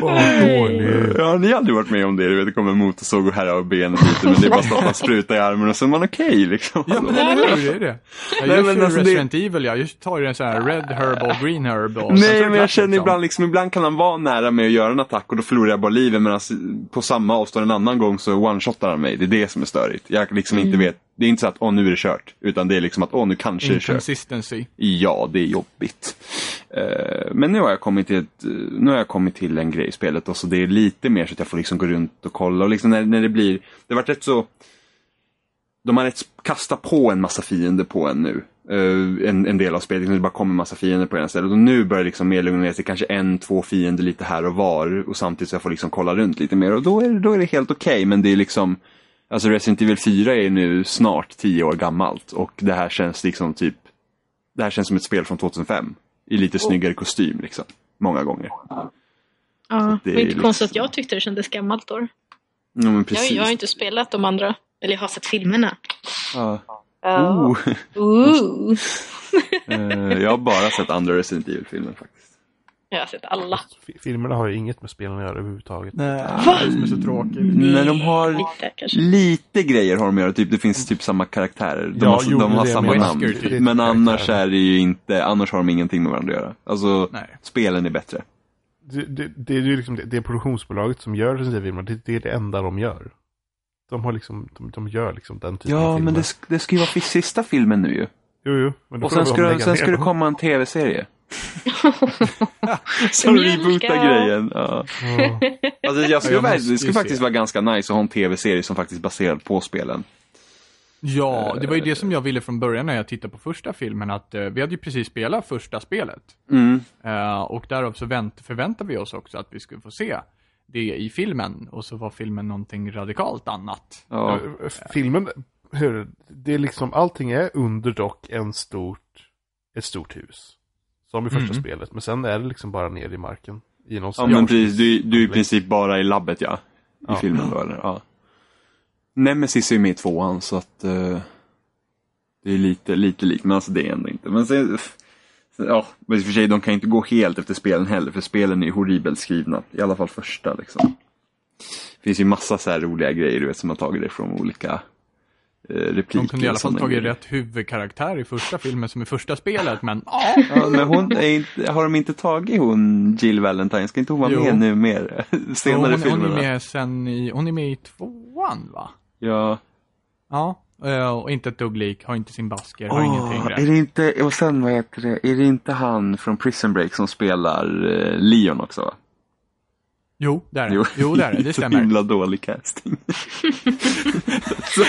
Dålig. Ja, ni har aldrig varit med om det. Du vet, det kommer en motorsåg och här har benet lite men det är bara att stoppa en spruta i armen och så är man okej liksom. Ja men eller hur, det är det. Jag Nej, men alltså, det- Resident Evil, jag just tar ju en sån här red herb och green herb och så Nej, det men jag känner liksom. ibland, liksom, ibland kan han vara nära mig och göra en attack och då förlorar jag bara livet medan på samma avstånd en annan gång så one-shotar han mig. Det är det som är störigt. Jag liksom inte vet, det är inte så att åh nu är det kört. Utan det är liksom att åh nu kanske det är kört. Ja, det är jobbigt. Eh, men nu har jag kommit till, ett, eh, nu har jag kommit till en grej i spelet och så det är lite mer så att jag får liksom gå runt och kolla och liksom när, när det blir, det har varit rätt så de har rätt kastat på en massa fiender på en nu. Eh, en, en del av spelet, liksom det bara kommer en massa fiender på en ställe. Och nu börjar liksom mer lugna ner sig, kanske en, två fiender lite här och var. Och samtidigt så jag får liksom kolla runt lite mer. Och då är, det- då är det helt okej, men det är liksom Alltså Resident Evil 4 är nu snart tio år gammalt och det här känns liksom typ Det här känns som ett spel från 2005. I lite snyggare kostym liksom. Många gånger. Ja, det är inte liksom- konstigt att jag tyckte det kändes gammalt då. Ja men Jag, precis. jag har inte spelat de andra. Eller jag har sett filmerna. Ja. Ja. Oh. Ooh. [LAUGHS] Eh, jag har bara sett andra Resident Evil-filmen faktiskt. Jag har sett alla. Fi- Filmerna har ju inget med spelen att göra överhuvudtaget. Nej, är det är så tråkigt. Men de har Lite kanske. lite grejer har de att göra, typ, det finns typ samma karaktärer. De Ja, har, jo, de har samma namn. Typ. Men annars är det ju inte, annars har de ingenting med varandra att göra. Alltså, Nej. spelen är bättre. Det, det, det är ju liksom det, det produktionsbolaget som gör Resident Evil, men det, det är det enda de gör. De har liksom, de, de gör liksom den typen av Ja, filmer. men det, det ska ju vara för sista filmen nu ju. Jo, jo. Men Och sen ska, sen ska det komma en tv-serie. [LAUGHS] Som rebootar grejen. Ja. Ja. Alltså, jag skulle, jag det skulle faktiskt vara ganska nice att ha en tv-serie som faktiskt är baserad på spelen. Ja, det var ju det som jag ville från början när jag tittade på första filmen, att eh, vi hade ju precis spelat första spelet. Mm. Eh, och därav så vänt, förväntade vi oss också att vi skulle få se det i filmen. Och så var filmen någonting radikalt annat. Ja. Filmen, hur, det är liksom, allting är under dock en stort, ett stort hus. Som i första Mm. spelet, men sen är det liksom bara ner i marken. I någon Ja, men precis. Du, du är i princip bara i labbet, ja. I Ja. filmen då, eller? Ja. Nemesis är ju med i tvåan, så att... eh, det är lite, lite likt, men alltså det är ändå inte. Men sen... Ja, men i och för sig, de kan inte gå helt efter spelen heller, för spelen är horribelt skrivna. I alla fall första, liksom. Det finns ju massa så här roliga grejer, du vet, som har tagit det från olika eh, repliker. De kunde i alla fall tagit rätt huvudkaraktär i första filmen som i första spelet, men Ja, men hon är inte, har de inte tagit hon Jill Valentine? Ska inte hon vara Jo. med nu mer? Senare hon, i hon filmerna? är med sen i, hon är med i tvåan va? Ja. Ja, eh, och inte ett dugg lik, har inte sin basker, har ingenting är rätt. det inte, och sen vad heter det, är det inte han från Prison Break som spelar eh, Leon också? Va? Jo, det är det. Jo, det är det, det [LAUGHS] Så stämmer. himla dålig casting. [LAUGHS] så,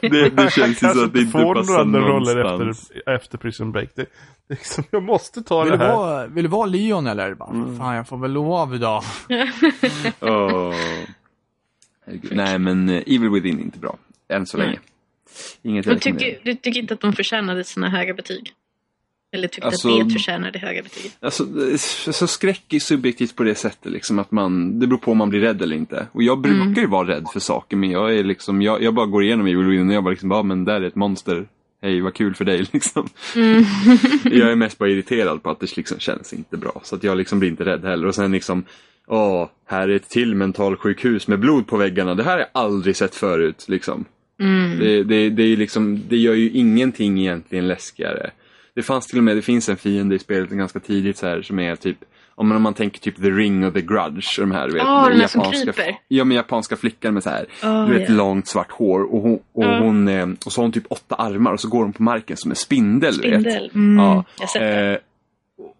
det, det känns ju så att det inte får några passar andra roller någonstans. efter, efter Prison Break. Det, liksom, jag måste ta Vill det du, här. vara, vill du vara Leon eller? Bara, Mm. Fan, jag får väl lov. [LAUGHS] Åh. Herregud. Nej men eh, Evil Within är inte bra. Än så länge. Inget jag Du tycker, du tycker inte att de förtjänade sina höga betyg? Eller tyckte Alltså- att det förtjänade höga betyg? Alltså, det- så skräck är subjektivt på det sättet liksom att man, det beror på om man blir rädd eller inte. Och jag brukar ju vara rädd för saker men jag är liksom, jag, jag bara går igenom Evil Within och jag bara liksom, ja men där är ett monster. Hej, vad kul för dig [LAUGHS] liksom. [LAUGHS] jag är mest bara irriterad på att det liksom känns inte bra. Så att jag liksom blir inte rädd heller. Och sen liksom, åh, här är ett till mentalsjukhus med blod på väggarna. Det här har jag aldrig sett förut liksom. Mm. Det, det, det, är liksom, det gör ju ingenting egentligen läskigare. Det fanns till och med, det finns en fiende i spelet ganska tidigt så här som är typ om man, om man tänker typ The Ring och The Grudge, de här, du vet, där som kryper. Ja, men japanska flickan med så här, Ah, du vet, ja. långt svart hår och, hon, och, Ja. hon, eh, och så har hon typ åtta armar och så går hon på marken som en spindel. Spindel. Mm. Ja. Jag sett det.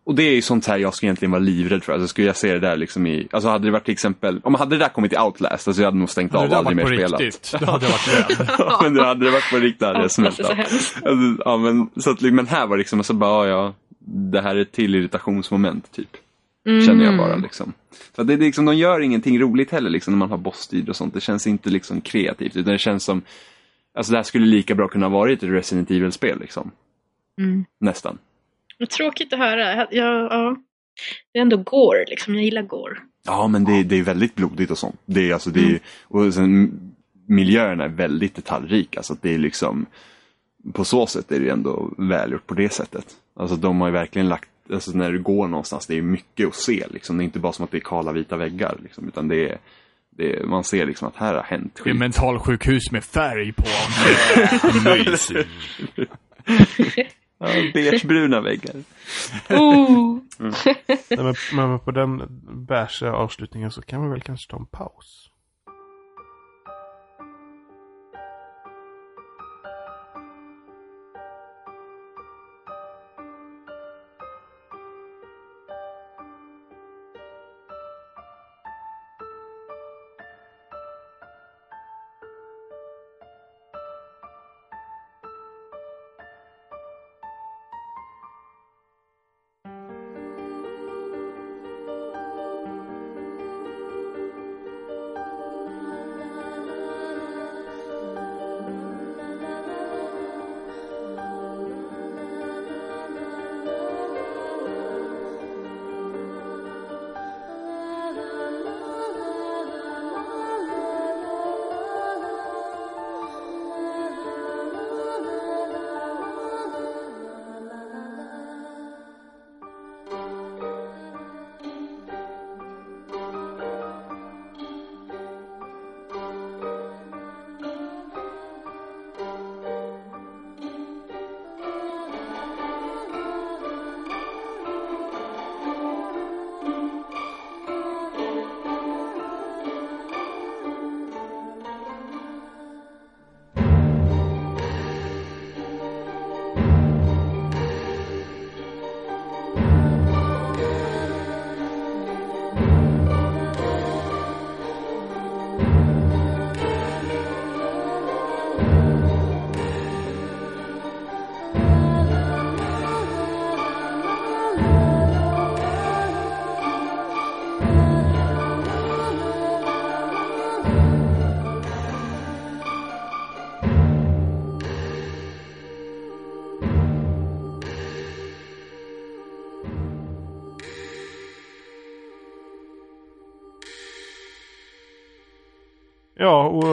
Och det är ju sånt här jag skulle egentligen vara livrädd för. Alltså skulle jag se det där liksom i, alltså hade det varit till exempel, om hade det där kommit i Outlast, alltså jag hade nog stängt Hade av det och aldrig varit mer spelat. riktigt, då hade jag varit [LAUGHS] rädd. Ja, men det hade det varit på riktigt hade jag smält så av. Alltså, ja, men, så att, men här var det liksom, alltså bara, ja, det här är ett till irritationsmoment typ. Känner jag bara liksom. Så att det, det är liksom, de gör ingenting roligt heller liksom när man har bossstrid och sånt. Det känns inte liksom kreativt utan det känns som, alltså det här skulle lika bra kunna vara ett Resident Evil-spel liksom. Mm. Nästan. Vad [LAUGHS] Tråkigt att höra. Jag, ja. Det är ändå gore, liksom. Jag gillar gore. Ja, men det, det är väldigt blodigt och sånt. Det är, alltså, det är, och sen, miljöerna är väldigt detaljrika. Så att det är liksom, på så sätt är det ändå välgjort på det sättet. Alltså de har ju verkligen lagt, alltså när du går någonstans, det är mycket att se. Liksom. Det är inte bara som att det är kala vita väggar. Liksom, utan det är, det är, man ser liksom att här har hänt Det är skit. mentalsjukhus med färg på. [LAUGHS] [LAUGHS] Ja, beigebruna väggar. Oh. [LAUGHS] Nej, men, men på den bärsa avslutningen så kan vi väl kanske ta en paus.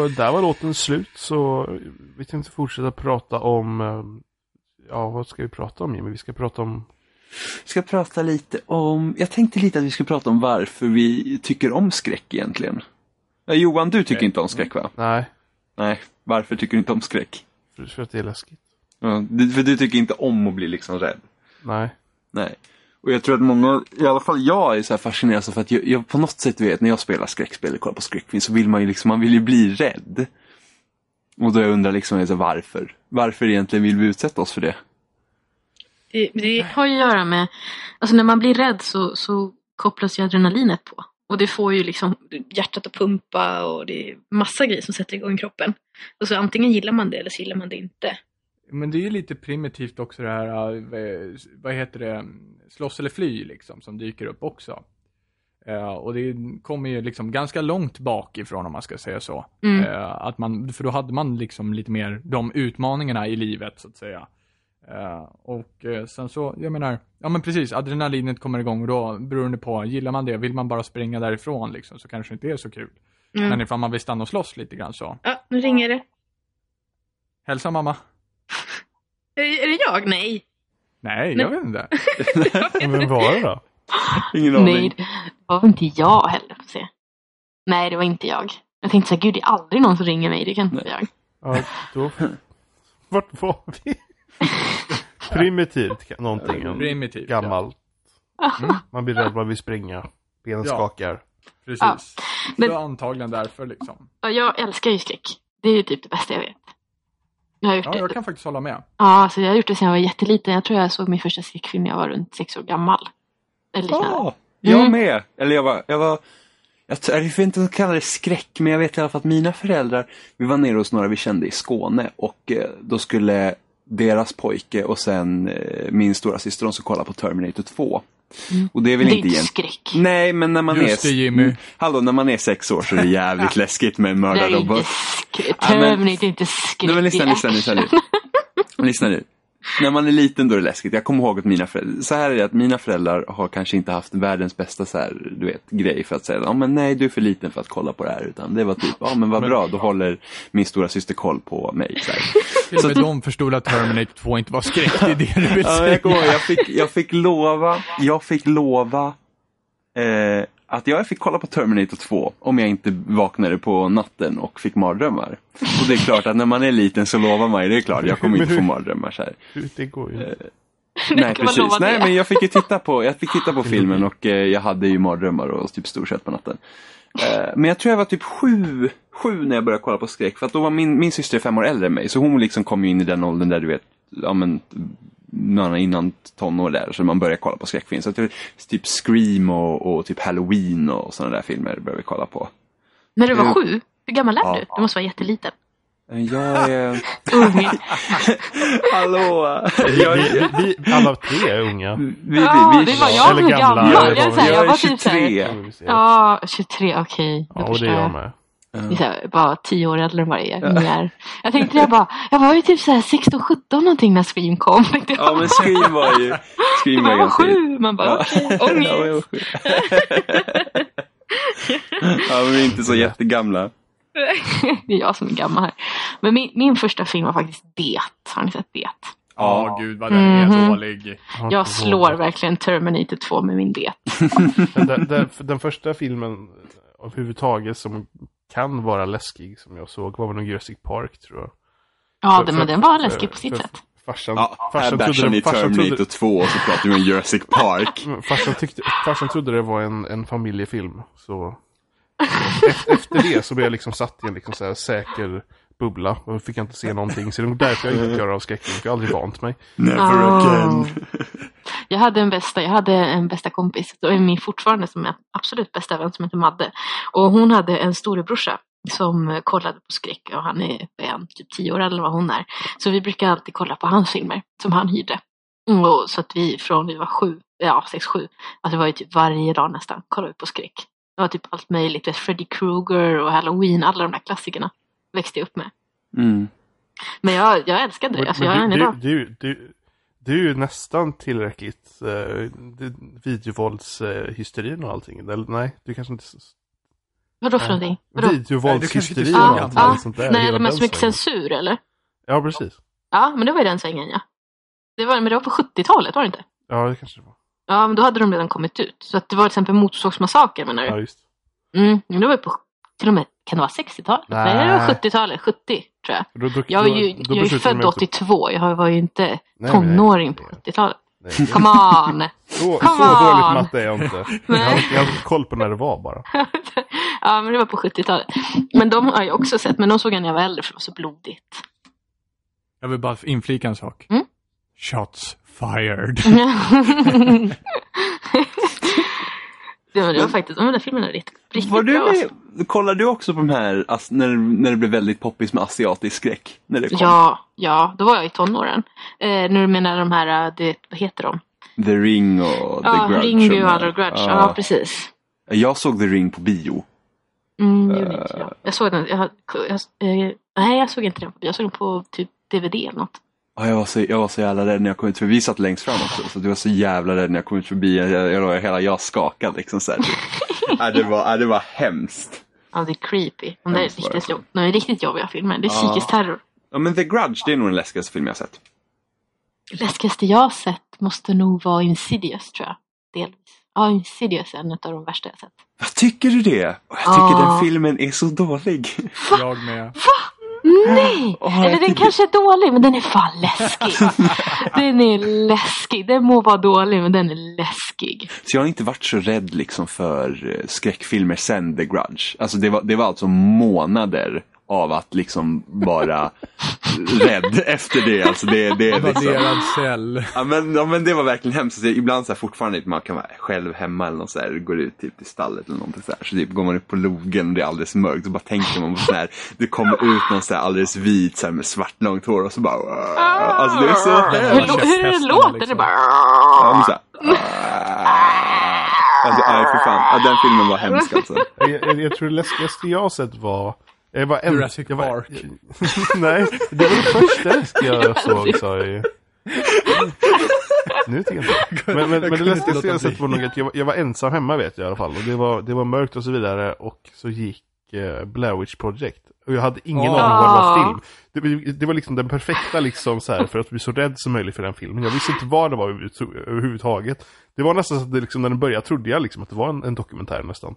Där var låten slut så vi tänkte fortsätta prata om, eh, ja vad ska vi prata om Jimmy? Vi ska prata om, ska prata lite om, jag tänkte lite att vi skulle prata om varför vi tycker om skräck egentligen. Ja, Johan, du tycker Okej. inte om skräck va? nej, Nej, varför tycker du inte om skräck? för, för att det är läskigt. Ja, du, för du tycker inte om att bli liksom rädd? Nej. Nej. Och jag tror att många, i alla fall jag är så här fascinerad för att jag, jag på något sätt vet när jag spelar skräckspel och kollar på skräckfilm så vill man ju liksom, man vill ju bli rädd. Och då jag undrar liksom alltså, varför? Varför egentligen vill vi utsätta oss för det? Det, det har ju att göra med, alltså när man blir rädd så, så kopplas ju adrenalinet på. Och det får ju liksom hjärtat att pumpa och det är massa grejer som sätter igång kroppen. Och så antingen gillar man det eller så gillar man det inte. Men det är ju lite primitivt också det här, eh, vad heter det, slåss eller fly liksom, som dyker upp också. Eh, och det kommer ju liksom ganska långt bakifrån om man ska säga så. Mm. Eh, att man, för då hade man liksom lite mer de utmaningarna i livet så att säga. Och sen så, jag menar, ja men precis, adrenalinet kommer igång och då beroende på, gillar man det, vill man bara springa därifrån liksom, så kanske det inte är så kul. Mm. Men ifall man vill stanna och slåss lite grann så, Ja, nu ringer det. hälsa mamma. Är, är det jag? Nej. Nej, Nej. jag vet inte. [LAUGHS] Men vem var det då? Ingen aning. Nej, det var väl inte jag heller. Får se. Nej, det var inte jag. Jag tänkte så här, gud det är aldrig någon som ringer mig, det kan inte vara jag. Ja, då, vart var vi? Primitivt, någonting. Primitivt, ja. Gammalt. Mm. Man blir rädd, man vill springa. Benen Ja. skakar. Precis. Ja, men- Så antagligen därför liksom. Ja, jag älskar ju skräck. Det är ju typ det bästa jag vet. Jag har gjort Ja, det. jag kan faktiskt hålla med. Ja, alltså jag har gjort det sedan jag var jätteliten. Jag tror jag såg min första skräckfilm när jag var runt sex år gammal. Eller liknande. Ja, jag Mm. med. Eller jag var, jag var jag jag vet inte om jag kallar det skräck, men jag vet i alla fall att mina föräldrar, vi var nere hos några vi kände i Skåne och eh, då skulle deras pojke och sen eh, min stora syster de skulle kolla på Terminator 2. Mm. Och det är väl det är inte skräck. Nej, men när man Just är... det, Jimmy. Mm, Hallå, när man är sex år så är det jävligt [LAUGHS] läskigt med en Det är inte mördarrobot. skräck. Ja, men- är inte skräck. Nej men lyssna, lyssna, lyssna nu. [LAUGHS] lyssna nu. När man är liten då är det läskigt. Jag kommer ihåg att mina föräldrar, så här är det att mina föräldrar har kanske inte haft världens bästa så här, du vet, grej för att säga, ja men nej du är för liten för att kolla på det här. Utan det var typ, ja men vad bra, då håller min stora syster koll på mig. Så här. [LAUGHS] Med de förstod att Terminator 2 inte var skräck, det är det du vill Ja, säga. jag, kommer ihåg, jag, fick, jag fick lova, jag fick lova eh, att jag fick kolla på Terminator 2 om jag inte vaknade på natten och fick mardrömmar. Och det är klart att när man är liten så lovar man ju, det är klart, jag kommer [LAUGHS] inte få mardrömmar så här. Hur- Det går ju inte. [LAUGHS] Nej precis, nej men jag fick ju titta på, jag fick titta på [LAUGHS] filmen och eh, jag hade ju mardrömmar och typ storsett på natten. Eh, men jag tror jag var typ sju, sju när jag började kolla på skräck. För att då var min, min syster är fem år äldre än mig. Så hon liksom kom ju in i den åldern där du vet, ja men, några innan tonår där. Så man började kolla på skräckfilm. Så typ Scream och, och typ Halloween och sådana där filmer började vi kolla på. När du var sju? Hur gammal är Ja. du? Du måste vara jätteliten. Eh, Jag är... [LAUGHS] Ung. [LAUGHS] Hallå! Vi, Jag, vi, vi alla tre är unga. vi, vi, Ja, vi, det var jag Eller gamla, gammal. eller Jag, vi- jag jag var är typ så här, 23. får vi se. Ja, 23, okej. Ja, då och det är jag med. Det är så här, bara tio år äldre än vad jag är. Jag tänkte jag bara, jag var ju typ så här 16, 17 någonting när Scream kom. [LAUGHS] Ja men Scream var ju... Scream var var ganska... sju. Man bara, okej, [LAUGHS] Ja, ångest. jag var sju. [LAUGHS] ja, men vi är inte så jättegamla. Det är jag som är gammal här. Men min, min första film var faktiskt Det. Har ni sett Det? Ja, gud vad den är Mhm. dålig. Jag slår verkligen Terminator 2 med min Det. Den, den, den, den första filmen överhuvudtaget som kan vara läskig som jag såg var väl nog Jurassic Park tror jag. Ja, För- den, för- men den var läskig på sitt för- sätt. Farsan, Ja, här farsan, bärsar trodde, ni det- farsan, Terminator trodde, 2 och så pratar vi om Jurassic Park. [LAUGHS] farsan, tyckte, farsan trodde det var en, en familjefilm. Så efter, [LAUGHS] efter det så blev jag liksom satt i en liksom så här säker bubbla och fick jag inte se någonting. Så det är därför jag inte klarar av skräckfilm, för jag har aldrig vant mig. Never Ah. again. Jag hade en bästa, jag hade en bästa kompis, och är min fortfarande som är absolut bästa vän som heter Madde. Och hon hade en storebrorsa som kollade på skräck och han är en, typ tio år eller vad hon är. Så vi brukar alltid kolla på hans filmer som han hyrde. Mm, Och så att vi från vi var sju, ja sex, sju, alltså det var ju typ varje dag nästan, kollade vi på skräck. Det var typ allt möjligt, Freddy Krueger och Halloween, alla de där klassikerna växte jag upp med. Mm. Men jag, jag älskade det, alltså jag är än du, idag. du, du, du är ju nästan tillräckligt uh, videovåldshysterin och allting. Eller nej, du kanske inte... Vadå för någonting? Vadå? Videovåldshysteri Ja, och Ja, allt ja. sånt där. Nej, den så mycket svängen. censur eller? Ja, precis. Ja, men det var ju den svängen ja. Det var, men det var på 70-talet var det inte? Ja, det kanske det var. Ja, men då hade de redan kommit ut. Så att det var till exempel Motorsågsmassakern menar du? Ja, just. Mm, men det var ju på till och med, kan det vara 60-talet? Nej, det var Nej. 70-talet, 70 tror jag. Då, då, Jag är ju, då- då jag är född också- 82, jag var ju inte Nej, nej, tonåring på nej. 70-talet. Nej. Come on! Så, Come så dåligt on. matte är jag inte. [LAUGHS] Jag Nej. har, jag har koll på när det var bara. [LAUGHS] ja, men det var på 70-talet. Men de har jag också sett, men de såg jag när jag var äldre för det var så blodigt. Jag vill bara inflika en sak. Mm. Shots fired. [LAUGHS] ja, men det var faktiskt, de där filmerna är riktigt, riktigt Var du bra. med, kollade du också på de här, när, när det blev väldigt poppis med asiatisk skräck? När det kom? Ja, ja, då var jag i tonåren. Eh, när du menar de här, eh, det, vad heter de? The Ring och Ja, The Grudge. Ringu de och. The Grudge. Ja. Ja, precis. Jag såg The Ring på bio. Mm, inte jag. Jag såg den, jag, jag, eh, nej jag såg inte den, jag såg den på typ DVD eller något. Ja, jag, var så, jag var så jävla rädd när jag kom ut förbi. Vi satt längst fram också. Så du var så jävla rädd när jag kom ut förbi. Jag, jag, jag, hela jag skakade liksom. Så här. [LAUGHS] [LAUGHS] ja, det, var, ja, det var hemskt. Ja, det är creepy. De där är det. riktigt, jobb, de är riktigt jobbiga filmer. Det är Ja. psykisk terror. Ja, men The Grudge, det är nog den läskigaste film jag har sett. Läskigaste jag har sett måste nog vara Insidious tror jag. Delvis. Ja, Insidious är en av de värsta jag sett. Vad tycker du det? Jag tycker Ja. den filmen är så dålig. jag med. Nej! Eller den kanske är dålig, men den är fan läskig. [LAUGHS] den är läskig. Den må vara dålig, men den är läskig. Så jag har inte varit så rädd liksom för eh, skräckfilmer sen The Grudge. Alltså det var, det var alltså månader av att liksom vara rädd efter det. Alltså det, det är liksom... Cell. Ja men, ja men det var verkligen hemskt. Alltså, ibland så här, fortfarande, man kan vara själv hemma eller något så här, går ut typ till stallet eller någonting så här. Så typ går man upp på logen och det är alldeles mörkt. Så bara tänker man på så här, det kommer ut någon så här alldeles vit så här, med svart långt hår och så bara... Alltså det är så Hur, hemskt. hur det låter, det liksom. bara... Ja, så Alltså, nej för fan. Ja, den filmen var hemsk alltså. Jag, jag, jag tror det läskigaste jag sett var... Jag var en, Jurassic jag var, Park. [LAUGHS] Nej, det var det första jag såg [LAUGHS] sa jag ju. Nu tycker jag inte. [LAUGHS] Men, men, men det läskigaste jag sett var nog att jag, jag var ensam hemma vet jag i alla fall. Och det var, det var mörkt och så vidare. Och så gick eh, Blair Witch Project. Och jag hade ingen aning vad det var film. Det, var- det var liksom den perfekta liksom så här, för att bli så rädd som möjligt för den filmen. Jag visste inte vad det var överhuvud- överhuvudtaget. Det var nästan så att det liksom, när den började trodde jag liksom att det var en, en dokumentär nästan.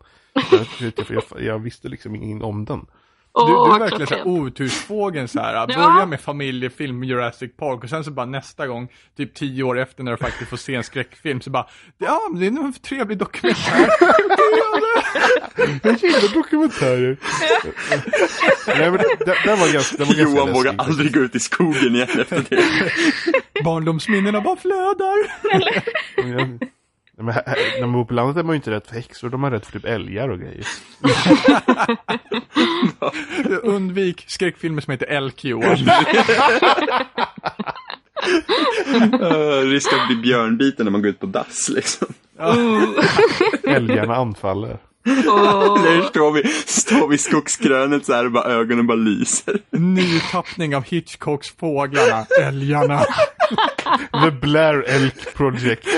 Jag, jag, jag, jag visste liksom ingenting om den. Du, du är verkligen såhär otursfågeln så här. Ja. Börja med familjefilm Jurassic Park och sen så bara nästa gång, typ tio år efter när du faktiskt får se en skräckfilm så bara, ja men det är nog en trevlig dokumentär. [LAUGHS] Jag gillar dokumentärer. Nej men det, det, var ganska, det var ganska Johan vågar aldrig gå ut i skogen igen efter det. Barndomsminnena bara flödar. Men här, när man bor på landet är man ju inte rädd för häxor, de är rädd för typ älgar och grejer. [LAUGHS] Undvik skräckfilmer som heter Elk Johan. Uh, [LAUGHS] risk att bli björnbiten när man går ut på dass liksom. [LAUGHS] Älgarna anfaller. Där står vi, står vi i skogskrönet så här och bara ögonen bara lyser. Ny tappning av Hitchcocks Fåglarna, Älgarna. The Blair Elk Project.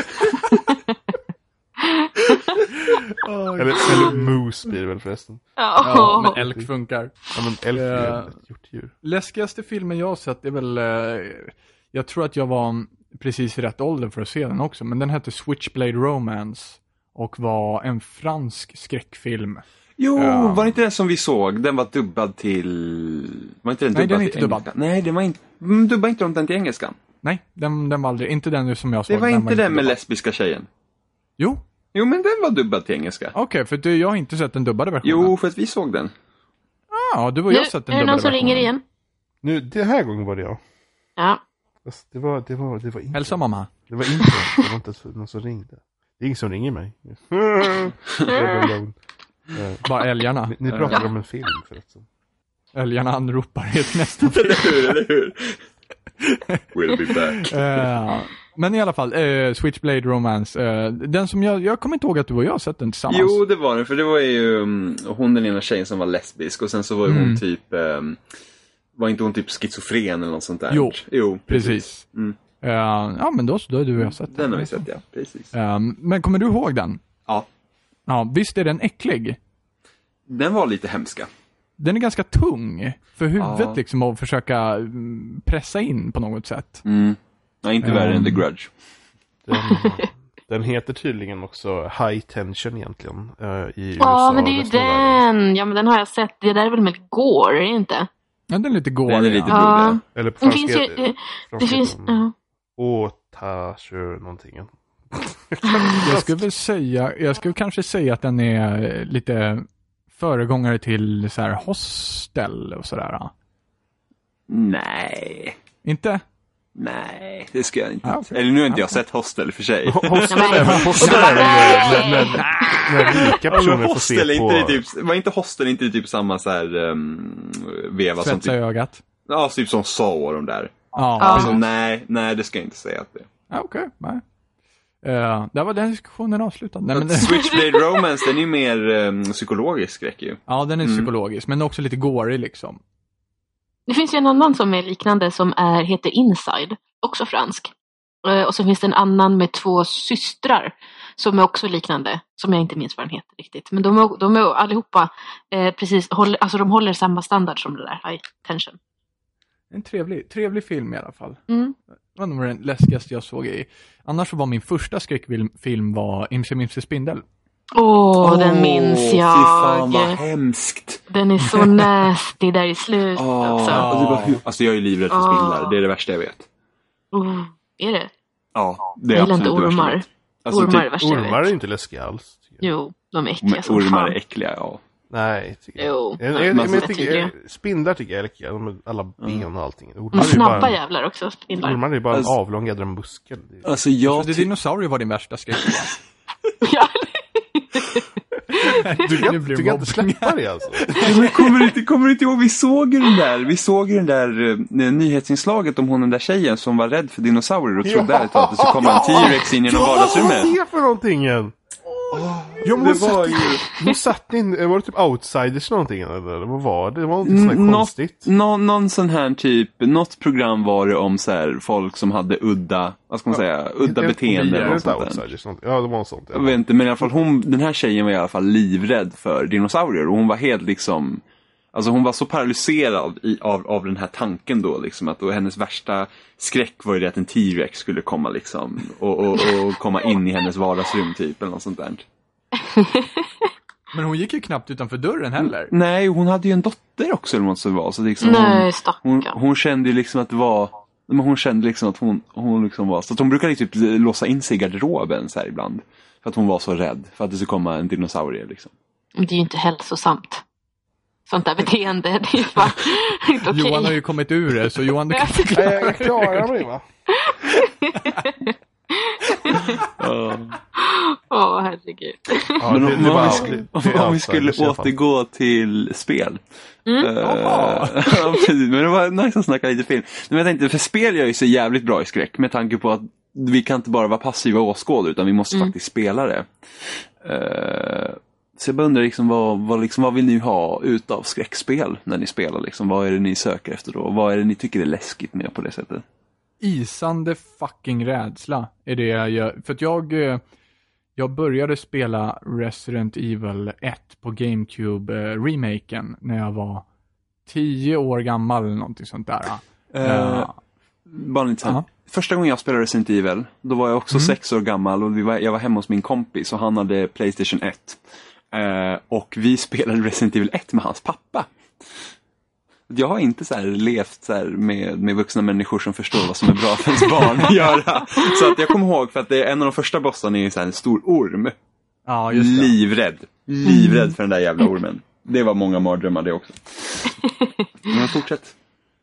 Eller, eller Moose blir det väl förresten. Ja, Ja, men Elk funkar. Ja men elk är Ja. ju ett hjortdjur. Läskigaste filmen jag har sett är väl, eh, jag tror att jag var precis i rätt ålder för att se den också, men den hette Switchblade Romance och var en fransk skräckfilm. Jo, Ja. var det inte den som vi såg? Den var dubbad till... Var inte den Nej, dubbad den är till inte dubbad. engelska? Nej, den var inte... Mm, dubbade inte de den till engelskan? Nej, den, den var aldrig, inte den som jag såg. Det var inte den med dubbad. lesbiska tjejen? Jo, Jo, men den var dubbad till engelska. okej, för du, jag har inte sett den dubbade versionen. Jo, för att vi såg den. Ja, du och Nu jag har sett den är det dubbade någon som versionen. ringer igen. Nu, den här gången var det jag. Ja. Fast det var, det var, det var inte. Hälsa mamma. Det var inte, det var inte någon som ringde. Det är ingen som ringer mig. Eh, [LAUGHS] Bara älgarna. Ni, ni pratar om en film förresten. Älgarna anropar i ett nästa [LAUGHS] eller hur, eller hur? [LAUGHS] We'll be back. Eh, men i alla fall, eh, Switchblade Romance. eh, den som jag, jag kommer inte ihåg att du och jag har sett den tillsammans. Jo, det var den. För det var ju um, hon den ena tjejen som var lesbisk och sen så var ju Mm. hon typ... Um, var inte hon typ schizofren eller något sånt där? Jo, jo Precis. Mm. Eh, ja, men då så, då har du och jag sett Den har vi sett, ja. Precis. Eh, men kommer du ihåg den? Ja. Ja, visst är den äcklig? Den var lite hemska. Den är ganska tung för huvudet Ja. liksom att försöka mm, pressa in på något sätt. Mm. Nej, inte värre än The Mm. Grudge. Den, den heter tydligen också High Tension egentligen. eh, I USA Ja, men det är ju den. Ja, men den har jag sett. Det där är väl med gore, är det inte? Ja, den är lite gårig. Den är lite ja. Ja. Eller på franska finns ju... Det, det finns... Ja. Otage någonting. [LAUGHS] Jag skulle väl säga, jag skulle kanske säga att den är lite föregångare till så här hostel och sådär. Nej. Inte? Nej, det ska jag inte. Ah. Eller nu har inte jag sett Hostel för sig. Hostel är hostel väl när, nej. när, när rika personer får hostel, se är på... inte typ, var inte Hostel inte typ samma så här um, veva som Svetsa i typ, ögat. ja, typ som Saw och de där? Ja, Ja. Alltså, nej, nej, det ska jag inte säga att det är. Okej, nej. Uh, där var den diskussionen avslutad. Nej, men, [LAUGHS] Switchblade Romance, den är ju mer um, psykologisk skräck ju. ja, den är Mm. psykologisk, men också lite gorig liksom. Det finns ju en annan som är liknande som är, heter Inside, också fransk. Eh, Och så finns det en annan med två systrar som är också liknande, som jag inte minns vad den heter riktigt. Men de är, de är allihopa eh, precis, håller, alltså de håller samma standard som det där, high tension. En trevlig, trevlig film i alla fall. Mm. Det var nog den läskigaste jag såg i. Annars så var min första skräckfilm var Imse Mimse Spindel. Åh, den minns Fy fan vad jag. hemskt. Den är så [LAUGHS] nasty där i slutet det var, hu- alltså jag är livrädd för spindlar, det är det värsta jag vet. Oh, är det? Ja, det är Jag absolut inte det värsta jag ormar. vet. Alltså, ormar typ, värsta jag Ormar är inte läskiga alls. jag. Jo, de är äckliga men som ormar fan. är äckliga, ja. Nej, tycker jag. Jo, Jag, de jag, jag tydliga. tycker, spindlar tycker jag är läskiga. De är alla ben och allting. Ormar snabba bara, jävlar också, spindlar. ormar är bara en Alltså- avlång jädra muskel. Alltså Jag jag, trodde ty- dinosaurier var din värsta skräck. [LAUGHS] Ja, Du kan, du kan inte släppa det alltså. Men kommer, du inte, kommer du inte ihåg, vi såg ju den där, vi såg den där eh, nyhetsinslaget om hon den där tjejen som var rädd för dinosaurier och trodde talat att det skulle komma en T-rex in genom Vad vardagsrummet. var det för någonting än? Ja, men det var satt, ju- hon satt in, var det typ outsiders någonting eller vad var det? Det var något sånt N- konstigt. Nå, någon sån här typ, något program var det om så här, folk som hade udda, vad ska man säga, udda beteende Är eller det något inte sånt där. outsiders? någonting? Ja, det var något sånt. Jag vet inte, men i alla fall hon, den här tjejen var i alla fall livrädd för dinosaurier och hon var helt liksom Alltså hon var så paralyserad i, av, av den här tanken då liksom att då hennes värsta skräck var ju det att en T-rex skulle komma liksom och, och, och komma in i hennes vardagsrum typ eller något sånt där. [LAUGHS] Men hon gick ju knappt utanför dörren heller. Nej, hon hade ju en dotter också eller något så det var. Så liksom Nej, hon, stackarn. hon, hon kände ju liksom att det var men hon kände liksom att hon, hon liksom var, så att hon brukade typ låsa in sig i garderoben så här ibland. För att hon var så rädd för att det skulle komma en dinosaurie liksom. Men Det är ju inte hälsosamt. Sånt där beteende, det är fan inte okej. Johan har ju kommit ur det, så Johan du kan Nej, jag, jag klarar mig va? [LAUGHS] Åh, herregud. Ja, Men det, om, om, vi skulle, om vi skulle återgå till spel. Mm. [LAUGHS] Ja, precis. Men det var nice att snacka lite film. Men jag tänkte, för spel gör ju så jävligt bra i skräck med tanke på att vi kan inte bara vara passiva åskådare utan vi måste Mm. faktiskt spela det. Eh, så jag bara undrar liksom vad, vad, liksom, vad vill ni ha utav skräckspel när ni spelar? Liksom? Vad är det ni söker efter då? Vad är det ni tycker är läskigt med på det sättet? Isande fucking rädsla är det jag gör. För att jag, eh, jag började spela Resident Evil 1 på GameCube-remaken när jag var 10 år gammal eller någonting sånt där. Eh, Eh, Bara lite. Ja. Första gången jag spelade Resident Evil, då var jag också Mm. sex år gammal och var, jag var hemma hos min kompis och han hade Playstation 1. Eh, och vi spelade Resident Evil 1 med hans pappa. Jag har inte så här levt så här med, med vuxna människor som förstår vad som är bra för ens barn att göra. Så att jag kommer ihåg för att det är en av de första bossarna är så här en stor orm. ja, just det. Livrädd. Livrädd för den där jävla ormen. Det var många mardrömmar det också. [LAUGHS] Men fortsätt.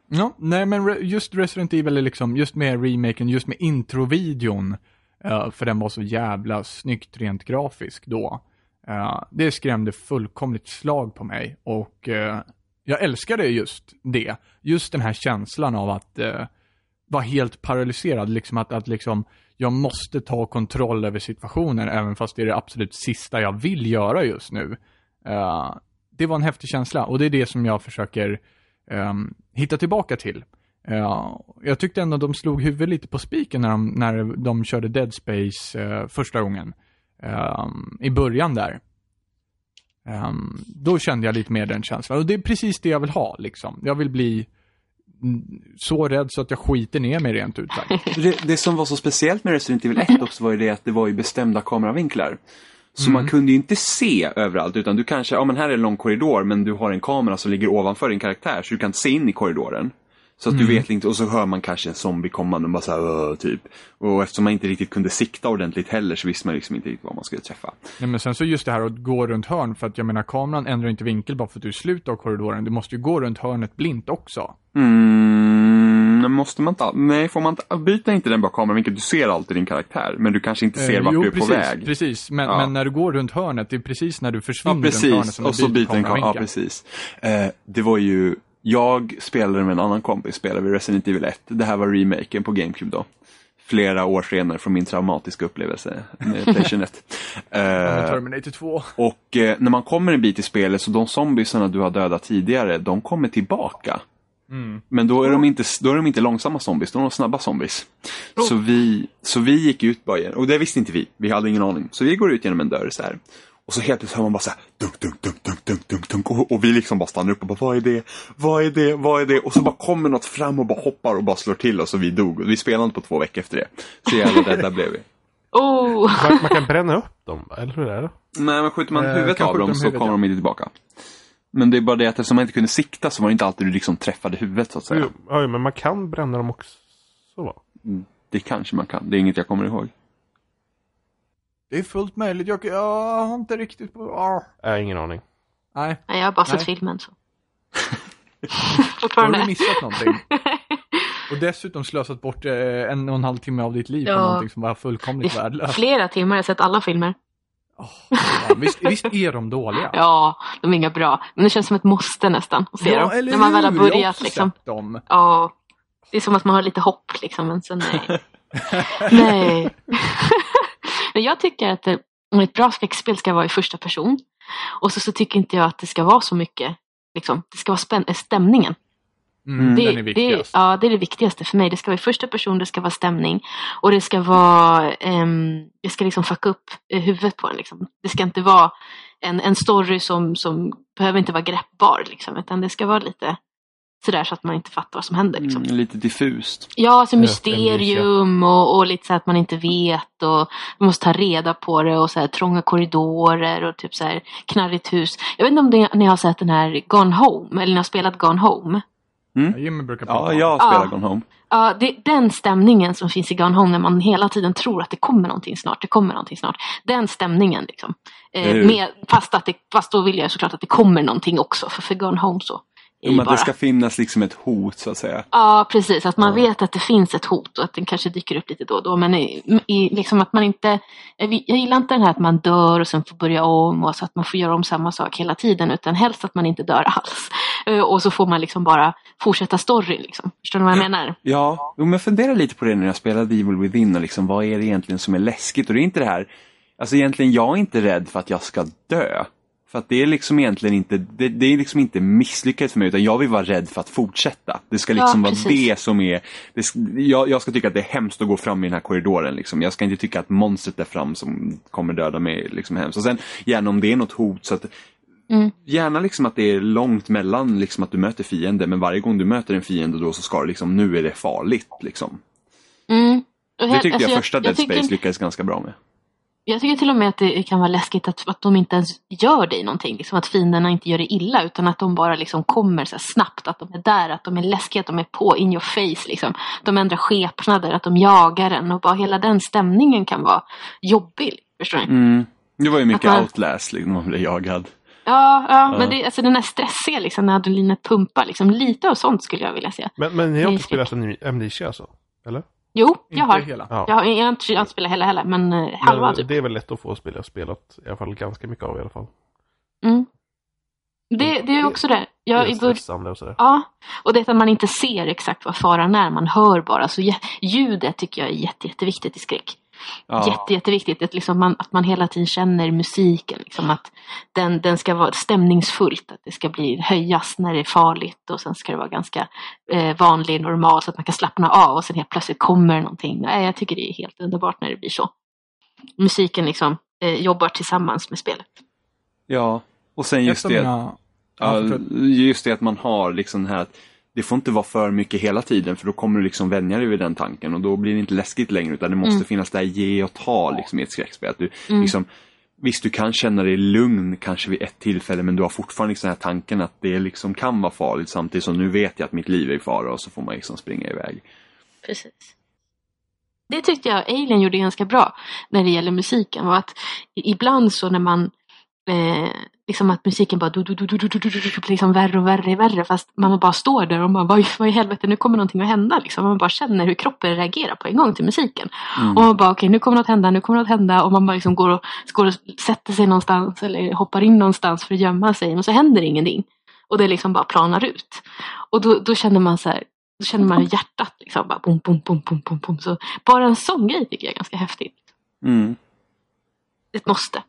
Ja, nej men just Resident Evil är liksom, just med remaken, just med introvideon, eh, för den var så jävla snyggt rent grafiskt då. Eh, det skrämde fullkomligt slag på mig och eh, jag älskade just det. Just den här känslan av att uh, vara helt paralyserad, liksom att, att liksom, jag måste ta kontroll över situationen även fast det är det absolut sista jag vill göra just nu. Det var en häftig känsla och det är det som jag försöker ehm, hitta tillbaka till. Jag tyckte ändå de slog huvudet lite på spiken när de, när de körde Dead Space första gången. Ehm, I början där. Ehm, då kände jag lite mer den känslan. Och det är precis det jag vill ha liksom. Jag vill bli mm, så rädd så att jag skiter ner mig rent ut sagt. [LAUGHS] Det, det som var så speciellt med Resident Evil 1 också var ju det att det var ju bestämda kameravinklar. Så man kunde ju inte se överallt utan du kanske, ja men här är en lång korridor men du har en kamera som ligger ovanför din karaktär så du kan inte se in i korridoren. Så att du vet inte, och så hör man kanske en zombie kommande och bara såhär "Åh", typ. Och eftersom man inte riktigt kunde sikta ordentligt heller så visste man liksom inte riktigt vad man skulle träffa. Nej, men sen så just det här att gå runt hörn, för att jag menar kameran ändrar inte vinkel bara för att du är i slutet av korridoren. Du måste ju gå runt hörnet blint också. Mm, måste man inte, nej får man inte, byta inte den bara kameravinkeln, du ser alltid din karaktär men du kanske inte ser Eh, vart jo, du är precis, på väg. Precis, men, Ja. men när du går runt hörnet, det är precis när du försvinner Ja, runt hörnet precis. som du Och byter en kamera. Ja, kameravinkel. precis. Eh, det var ju, jag spelade med en annan kompis, spelade vi Resident Evil 1. Det här var remaken på GameCube då. Flera år senare från min traumatiska upplevelse med [LAUGHS] Playstation 1. Med Eh, Terminator 2. och eh, när man kommer en bit i spelet så de zombiesarna du har dödat tidigare, de kommer tillbaka. Mm. Men då är, de inte, då är de inte långsamma zombies, då är de snabba zombies. Så, vi, så vi gick ut bara igen, och det visste inte vi, vi hade ingen aning. Så vi går ut genom en dörr så här. Och så helt plötsligt hör man bara så här, dunk, dunk, dunk, dunk, dunk, dunk, dunk. Och, och vi liksom bara stannar upp och bara, vad är det? Vad är det? Vad är det? Och så bara kommer något fram och bara hoppar och bara slår till oss och vi dog. Och vi spelade inte på två veckor efter det. Så jävla rädda blev vi. [LAUGHS] Oh! Man, man kan bränna upp dem, eller hur är det? Nej, men skjuter man Eh, huvudet kan av dem så kommer ja. de inte tillbaka. Men det är bara det att eftersom man inte kunde sikta så var det inte alltid du liksom träffade huvudet så att säga. Jo, ja, jo, men man kan bränna dem också. va? Det kanske man kan, det är inget jag kommer ihåg. Det är fullt möjligt. Jag, jag har inte riktigt på... Ah. Äh, ingen aning. Nej, Nej, jag har bara sett Nej. filmen så. [LAUGHS] har du missat någonting. [LAUGHS] Och dessutom slösat bort eh, en och en halv timme av ditt liv på Ja. någonting som var fullkomligt är värdelöst. flera timmar, jag har sett alla filmer. Fan. visst, visst är de dåliga? [LAUGHS] Ja, de är inga bra. Men det känns som ett måste nästan att se dem. eller När man väl har hur? Jag har börjat liksom. sett dem. Ja, det är som att man har lite hopp liksom, men sen nej. nej. Men jag tycker att det, ett bra skräckspel ska vara i första person. Och så, så tycker inte jag att det ska vara så mycket, liksom, det ska vara spän- stämningen. Mm, Det, den är det, ja, det är det viktigaste för mig. Det ska vara i första person, det ska vara stämning. Och det ska vara, ehm, det ska liksom fucka upp eh, huvudet på en. Liksom. Det ska inte vara en, en story som, som behöver inte vara greppbar. Liksom, utan det ska vara lite sådär så att man inte fattar vad som händer. Liksom. Mm, lite diffust. Ja, alltså Ja, mysterium och, och lite så att man inte vet och man måste ta reda på det och så här trånga korridorer och typ så här knarrigt hus. Jag vet inte om det, ni har sett den här Gone Home, eller ni har spelat Gone Home. Ja, Jimmy brukar prata Ja, jag Ja. spelar Gone Home. Ja, det, den stämningen som finns i Gone Home när man hela tiden tror att det kommer någonting snart, det kommer någonting snart. Den stämningen liksom. Eh, med, fast, att det, fast då vill jag såklart att det kommer någonting också, för, för Gone Home så. Men att bara... det ska finnas liksom ett hot så att säga. Ja, precis. Att man vet att det finns ett hot och att den kanske dyker upp lite då och då. Men i, i, liksom att man inte... Jag gillar inte den här att man dör och sen får börja om och så att man får göra om samma sak hela tiden. Utan helst att man inte dör [LAUGHS] alls. Eh, Och så får man liksom bara fortsätta storyn. Liksom. Förstår ni vad jag menar? Ja, jo, men jag funderar lite på det när jag spelade Evil Within och liksom, vad är det egentligen som är läskigt? Och det är inte det här, alltså egentligen jag är inte rädd för att jag ska dö. För att det är liksom egentligen inte, det, det är liksom inte misslyckat för mig utan jag vill vara rädd för att fortsätta. Det ska Ja, liksom vara precis. det som är, det, jag, jag ska tycka att det är hemskt att gå fram i den här korridoren liksom. Jag ska inte tycka att monstret där fram som kommer döda mig liksom hemskt. Och sen gärna om det är något hot så att Mm. Gärna liksom att det är långt mellan liksom att du möter fiender men varje gång du möter en fiende då så ska det liksom, nu är det farligt liksom. Mm. Det tyckte alltså, jag första Dead tycker- Space lyckades ganska bra med. Jag tycker till och med att det kan vara läskigt att, att de inte ens gör dig någonting. Liksom att fienderna inte gör det illa utan att de bara liksom kommer så här snabbt. Att de är där, att de är läskiga, att de är på in your face. Liksom. De ändrar skepnader, att de jagar en och bara hela den stämningen kan vara jobbig. Förstår ni? Mm. Det var ju mycket man- Outlast liksom, man blev jagad. Ja, ja, Ja. men det, alltså den här stressiga liksom, när adrenalinet pumpar. Liksom, lite av sånt skulle jag vilja se. Men, men ni har inte spelat Amne- Amnesia alltså? Eller? Jo, jag har. hela. Ja. Jag har, jag har inte, jag har inte spelat hela heller, men eh, halva Men typ. Det är väl lätt att få spela. Jag har spelat i alla fall ganska mycket av i alla fall. Mm. Det, det är också det. Det Jag, är i bör- stressande och sådär. Ja, och det att man inte ser exakt vad faran är, man hör bara. Så ljudet tycker jag är jätte, jätteviktigt i skräck. Ja. Jätte, jätteviktigt att, liksom man, att man hela tiden känner musiken. Liksom att den, den ska vara stämningsfullt, att det ska bli höjas när det är farligt och sen ska det vara ganska eh, vanlig, normal så att man kan slappna av och sen helt plötsligt kommer någonting. Nej, jag tycker det är helt underbart när det blir så. Musiken liksom eh, jobbar tillsammans med spelet. Ja. Och sen just det, mina... Ja, just det att man har liksom den här att det får inte vara för mycket hela tiden för då kommer du liksom vänja dig vid den tanken och då blir det inte läskigt längre utan det måste Mm. finnas det här ge och ta liksom i ett skräckspel. Att du, Mm. liksom, visst, du kan känna dig lugn kanske vid ett tillfälle men du har fortfarande liksom den här tanken att det liksom kan vara farligt samtidigt som nu vet jag att mitt liv är i fara och så får man liksom springa iväg. Precis. Det tyckte jag Alien gjorde ganska bra när det gäller musiken. Var att ibland så när man eh, liksom att musiken bara du, typ liksom värre och värre och värre fast man bara står där och man bara vad i helvete nu kommer någonting att hända liksom. Man bara känner hur kroppen reagerar på en gång till musiken. Mm. Och man bara okej okay, nu kommer något hända, nu kommer något hända och man bara liksom går och, går och sätter sig någonstans eller hoppar in någonstans för att gömma sig men så händer ingenting. Och det liksom bara planar ut. Och då, då känner man så här då känner man hjärtat liksom bara bom, bom, bom, bom, bom, bom. Så bara en sån grej tycker jag är ganska häftigt. Mm. Ett måste.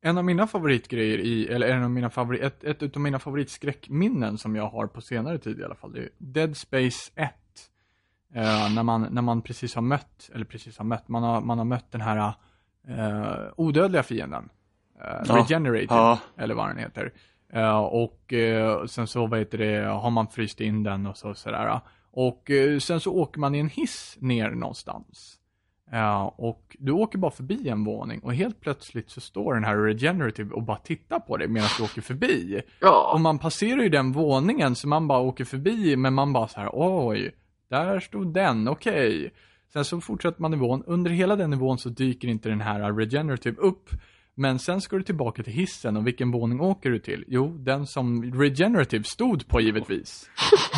En av mina favoritgrejer i, eller en av mina favorit, ett, ett utav mina favoritskräckminnen som jag har på senare tid i alla fall, det är Dead Space 1. Eh, när, man, när man precis har mött, eller precis har mött, man har, man har mött den här eh, odödliga fienden. Ja. Regenerated, Ja. eller vad den heter. Eh, och eh, sen så, vad heter det, har man fryst in den och så sådär. Och eh, sen så åker man i en hiss ner någonstans. Ja, och du åker bara förbi en våning och helt plötsligt så står den här Regenerative och bara tittar på dig medan du åker förbi. Och Ja. man passerar ju den våningen så man bara åker förbi men man bara så här, oj, där stod den, okej. Sen så fortsätter man nivån, under hela den nivån så dyker inte den här Regenerative upp. Men sen ska du tillbaka till hissen och vilken våning åker du till? Jo, den som Regenerative stod på givetvis.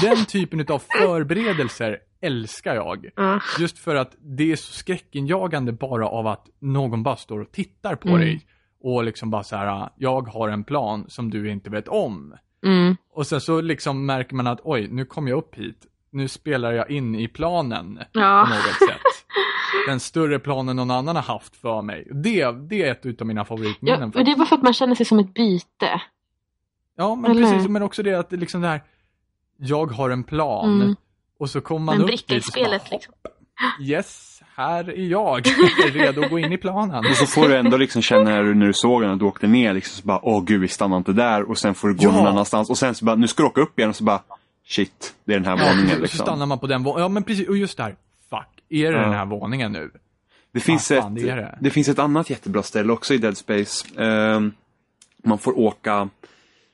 Den typen av förberedelser älskar jag. Ja. Just för att det är så skräckinjagande bara av att någon bara står och tittar på Mm. dig. Och liksom bara så här, jag har en plan som du inte vet om. Mm. Och sen så liksom märker man att oj, nu kom jag upp hit. Nu spelar jag in i planen Ja. på något sätt. Den större planen någon annan har haft för mig. Det, det är ett utav mina Ja, favoritminnen. men det är bara för att man känner sig som ett byte. Ja, men Eller? precis. Men också det att liksom det här, jag har en plan. Mm. Och så kommer man En upp dit och bara, spelet liksom. Yes, här är jag. [LAUGHS] Redo att gå in i planen. Och så får du ändå liksom känna när du, när du såg den att du åkte ner liksom så bara åh gud vi stannar inte där och sen får du gå Ja. någon annanstans och sen så bara nu ska du åka upp igen och så bara shit det är den här våningen och så liksom. stannar man på den våningen. Ja, men precis. Och just där. Fuck, är det Ja. den här våningen nu? Det finns, Ah, fan, ett, det det, det. finns ett annat jättebra ställe också i Dead Space. Ehm, man får åka,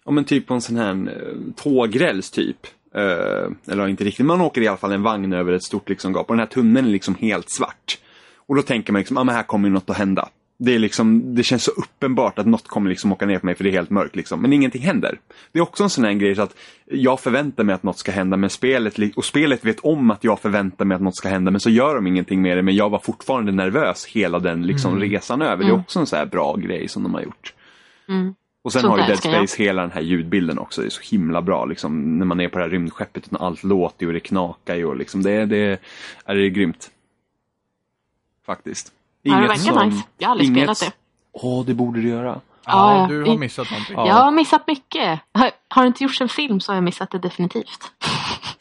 ja men typ på en sån här uh, tågräls typ. Eh, eller inte riktigt, man åker i alla fall en vagn över ett stort liksom gap och den här tunneln är liksom helt svart. Och då tänker man liksom, ja men här kommer ju något att hända. Det, är liksom, det känns så uppenbart att något kommer liksom åka ner på mig för det är helt mörkt. Liksom. Men ingenting händer. Det är också en sån här grej så att jag förväntar mig att något ska hända men spelet, och spelet vet om att jag förväntar mig att något ska hända men så gör de ingenting med det. Men jag var fortfarande nervös hela den liksom, resan över. Det är Mm. också en sån här bra grej som de har gjort. Mm. Och sen Sånt har ju Dead älskar jag. Space hela den här ljudbilden också. Det är så himla bra liksom, när man är på det här rymdskeppet och allt låter och det knakar och liksom, det, det, är det är grymt. Faktiskt. Ja, det verkar nice. Jag har aldrig spelat det. Åh, det borde du göra. Ja, ja. du har missat någonting. Ja. Jag har missat mycket. Har, har det inte gjorts en film så har jag missat det definitivt.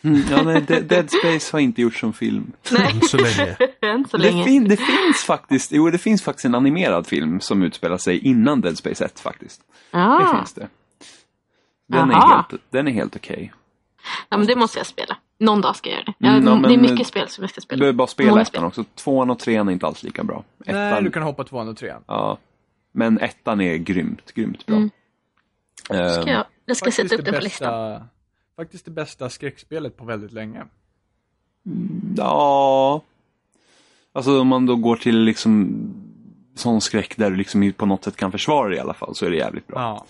Mm, ja, nej, De- Dead Space har inte gjorts som film. Nej, Så länge. [LAUGHS] än så Det, länge. fin, det finns faktiskt, jo det finns faktiskt en animerad film som utspelar sig innan Dead Space 1 faktiskt. Det Ja. finns det. Den är Aha. helt, den är helt okej. ja, men det måste jag spela. Någon dag ska jag göra det. Jag, Mm, ja, men- det är mycket spel som jag ska Du spela. behöver bara spela Många ettan också. Tvåan och trean är inte alls lika bra. Nej, Ettan, du kan hoppa tvåan och trean. ja. Men ettan är grymt, grymt bra. Mm. Eh, Ska jag, jag ska sätta upp det den på listan. faktiskt det bästa skräckspelet på väldigt länge. Ja. Alltså om man då går till liksom sån skräck där du liksom på något sätt kan försvara dig i alla fall så är det jävligt bra. Ja.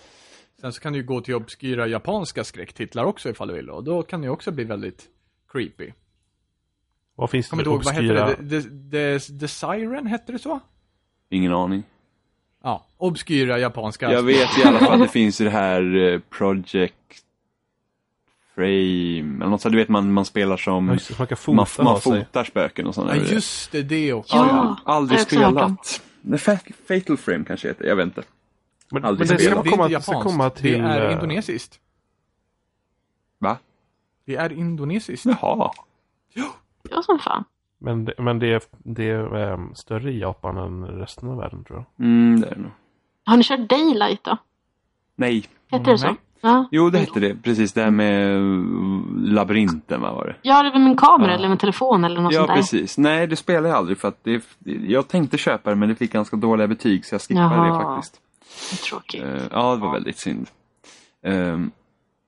Sen så kan du ju gå till obskyra japanska skräcktitlar också ifall du vill. Och då kan det ju också bli väldigt creepy. Vad finns det för vad obskyra... hette det? The, the, the Siren, hette det så? Ingen aning. Ja, obskyra japanska. Jag vet i alla fall det finns det här eh, Project Frame eller något sånt. Du vet man, man spelar Ja, som just det, Man kan man, fota man sig. fotar spöken och sådana Ja, just det, det också. Ja. Ja, aldrig hört om. spelat. The Fa- Fatal Frame kanske heter, jag vet inte. Men, men Aldrig det ska spelat. det är komma, inte japanskt. komma till... Det är eh, indonesiskt. Va? Det är indonesiskt. Jaha. Ja, som fan. Men, det, men det är, det är ehm, större i Japan än resten av världen tror jag. Mm, det är det nog. Har ni kört Daylight då? Nej. Heter det så? Nej. Ja. Jo, det hette det. Precis, det här med eh, labyrinten, vad var det? ja, det var med en kamera Ja. eller med en telefon eller något Ja, sånt där. precis. Nej, det spelade jag aldrig för att det, jag tänkte köpa det men det fick ganska dåliga betyg så jag skippade det Jaha. faktiskt. Tråkigt. Eh, ja, det var väldigt synd. Ehm,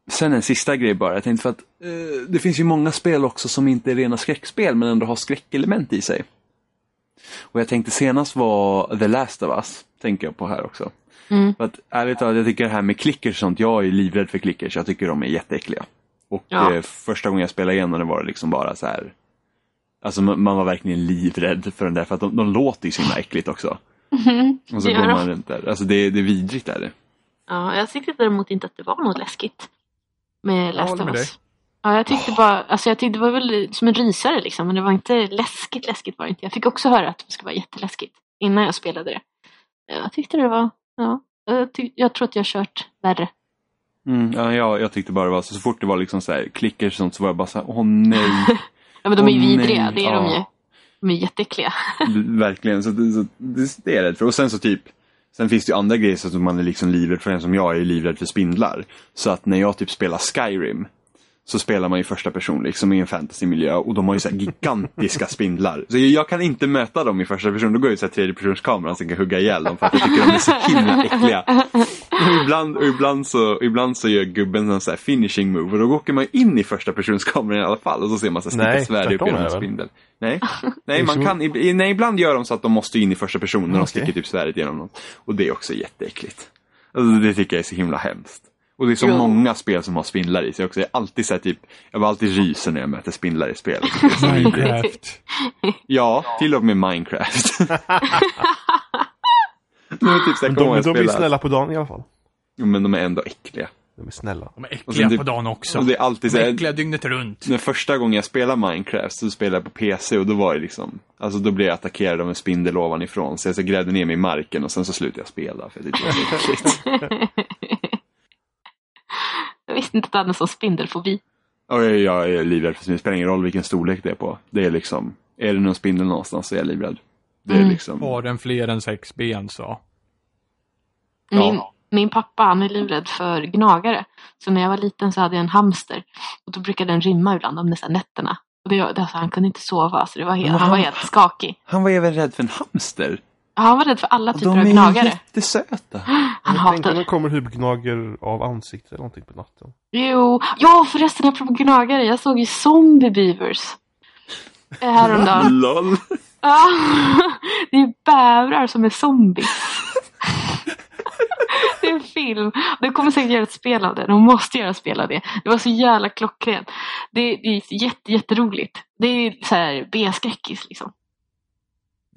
sen en sista grej bara. Jag tänkte för att eh, det finns ju många spel också som inte är rena skräckspel men ändå har skräckelement i sig. Och jag tänkte senast var The Last of Us, tänker jag på här också. Mm. För att ärligt talat, jag tycker det här med klickers och sånt, jag är livrädd för klickers, jag tycker de är jätteäckliga. Och Ja. eh, första gången jag spelade igenom det var det liksom bara så här. Alltså man man var verkligen livrädd för den där, för att de, de låter ju så himla äckligt också. Och så går man runt där. Alltså det, det är vidrigt är det. Ja, jag tyckte däremot inte att det var något läskigt. Med Last håller of Us. Ja, jag tyckte bara, alltså jag tyckte det var väl som en rysare liksom, men det var inte läskigt läskigt var det inte. Jag fick också höra att det skulle vara jätteläskigt innan jag spelade det. Jag tyckte det var, ja, jag, tyck, jag tror att jag har kört värre. Mm, ja, jag, jag tyckte bara det var så, så fort det var liksom så här klickers och sånt så var jag bara så här, åh nej. [LAUGHS] Ja, men de är ju nej. vidriga, det är de Ja. ju. De är jätteäckliga. Verkligen, så, det- så det, det är jag rädd för. Och sen så typ, sen finns det ju andra grejer som man är liksom livrädd för en som jag är livrädd för spindlar. Så att när jag typ spelar Skyrim så spelar man i första person liksom i en fantasymiljö och de har ju så gigantiska [LAUGHS] spindlar. Så jag, kan inte möta dem i första person, då går jag ut så här tredjepersonskamera så jag kan hugga ihjäl dem för att jag tycker de är så himla äckliga. Och ibland, och ibland, så, ibland så gör gubben en så här finishing move och då åker man in i första personskameran i alla fall och så ser man så här svärd upp genom en spindel. Nej, [LAUGHS] nej, man som- kan, nej, ibland gör de så att de måste in i första person när de Okej. sticker typ svärdet genom något. Och det är också jätteäckligt. Alltså, det tycker jag är så himla hemskt. Och det är så Jo. många spel som har spindlar i sig också. Jag är alltid så här, typ, jag var alltid ryser när jag möter spindlar i spel. Det är. Minecraft. ja, till och med Minecraft. [LAUGHS] Nu är det typ så här, Men kommer de, jag de spela. snälla på dagen i alla fall. Jo, men de är ändå äckliga. De är snälla. De är äckliga sen typ- på dagen också. Det är alltid så De är här, äckliga dygnet runt. när första gången jag spelade Minecraft så spelade jag på PC och då var det liksom, alltså då blev jag attackerad av en spindel ovanifrån. Så jag så grävde ner mig i marken och sen så slutade jag spela för jag tyckte det var så [LAUGHS] äckligt. Visste inte att du hade en sån spindelfobi. Och jag, jag är livrädd för det spelar ingen roll vilken storlek det är på. Det är liksom, är det någon spindel någonstans så är jag livrädd. Det är Mm. liksom, Har den fler än sex ben så. Min, Ja. min pappa han är livrädd för gnagare. Så när jag var liten så hade jag en hamster. Och då brukade den rymma ibland om dessa nätterna. Och det, alltså, han kunde inte sova så det var helt, han var helt skakig. han var även rädd för en hamster. Ja, Han var rädd för alla typer de av är gnagare. jättesöta. [GASPS] Han Tänk om hatade det kommer huvudgnager av ansiktet eller någonting på natten. Jo, ja förresten apropå gnagare. Jag såg ju Zombie Beavers. eh, Häromdagen. [LAUGHS] LOL. Ja, [LAUGHS] det är bävrar som är zombies. [LAUGHS] Det är en film. De kommer säkert göra ett spel av det. De måste göra ett spel av det. Det var så jävla klockrent. Det, det är jätte, jätteroligt. Det är så här B-skräckis liksom.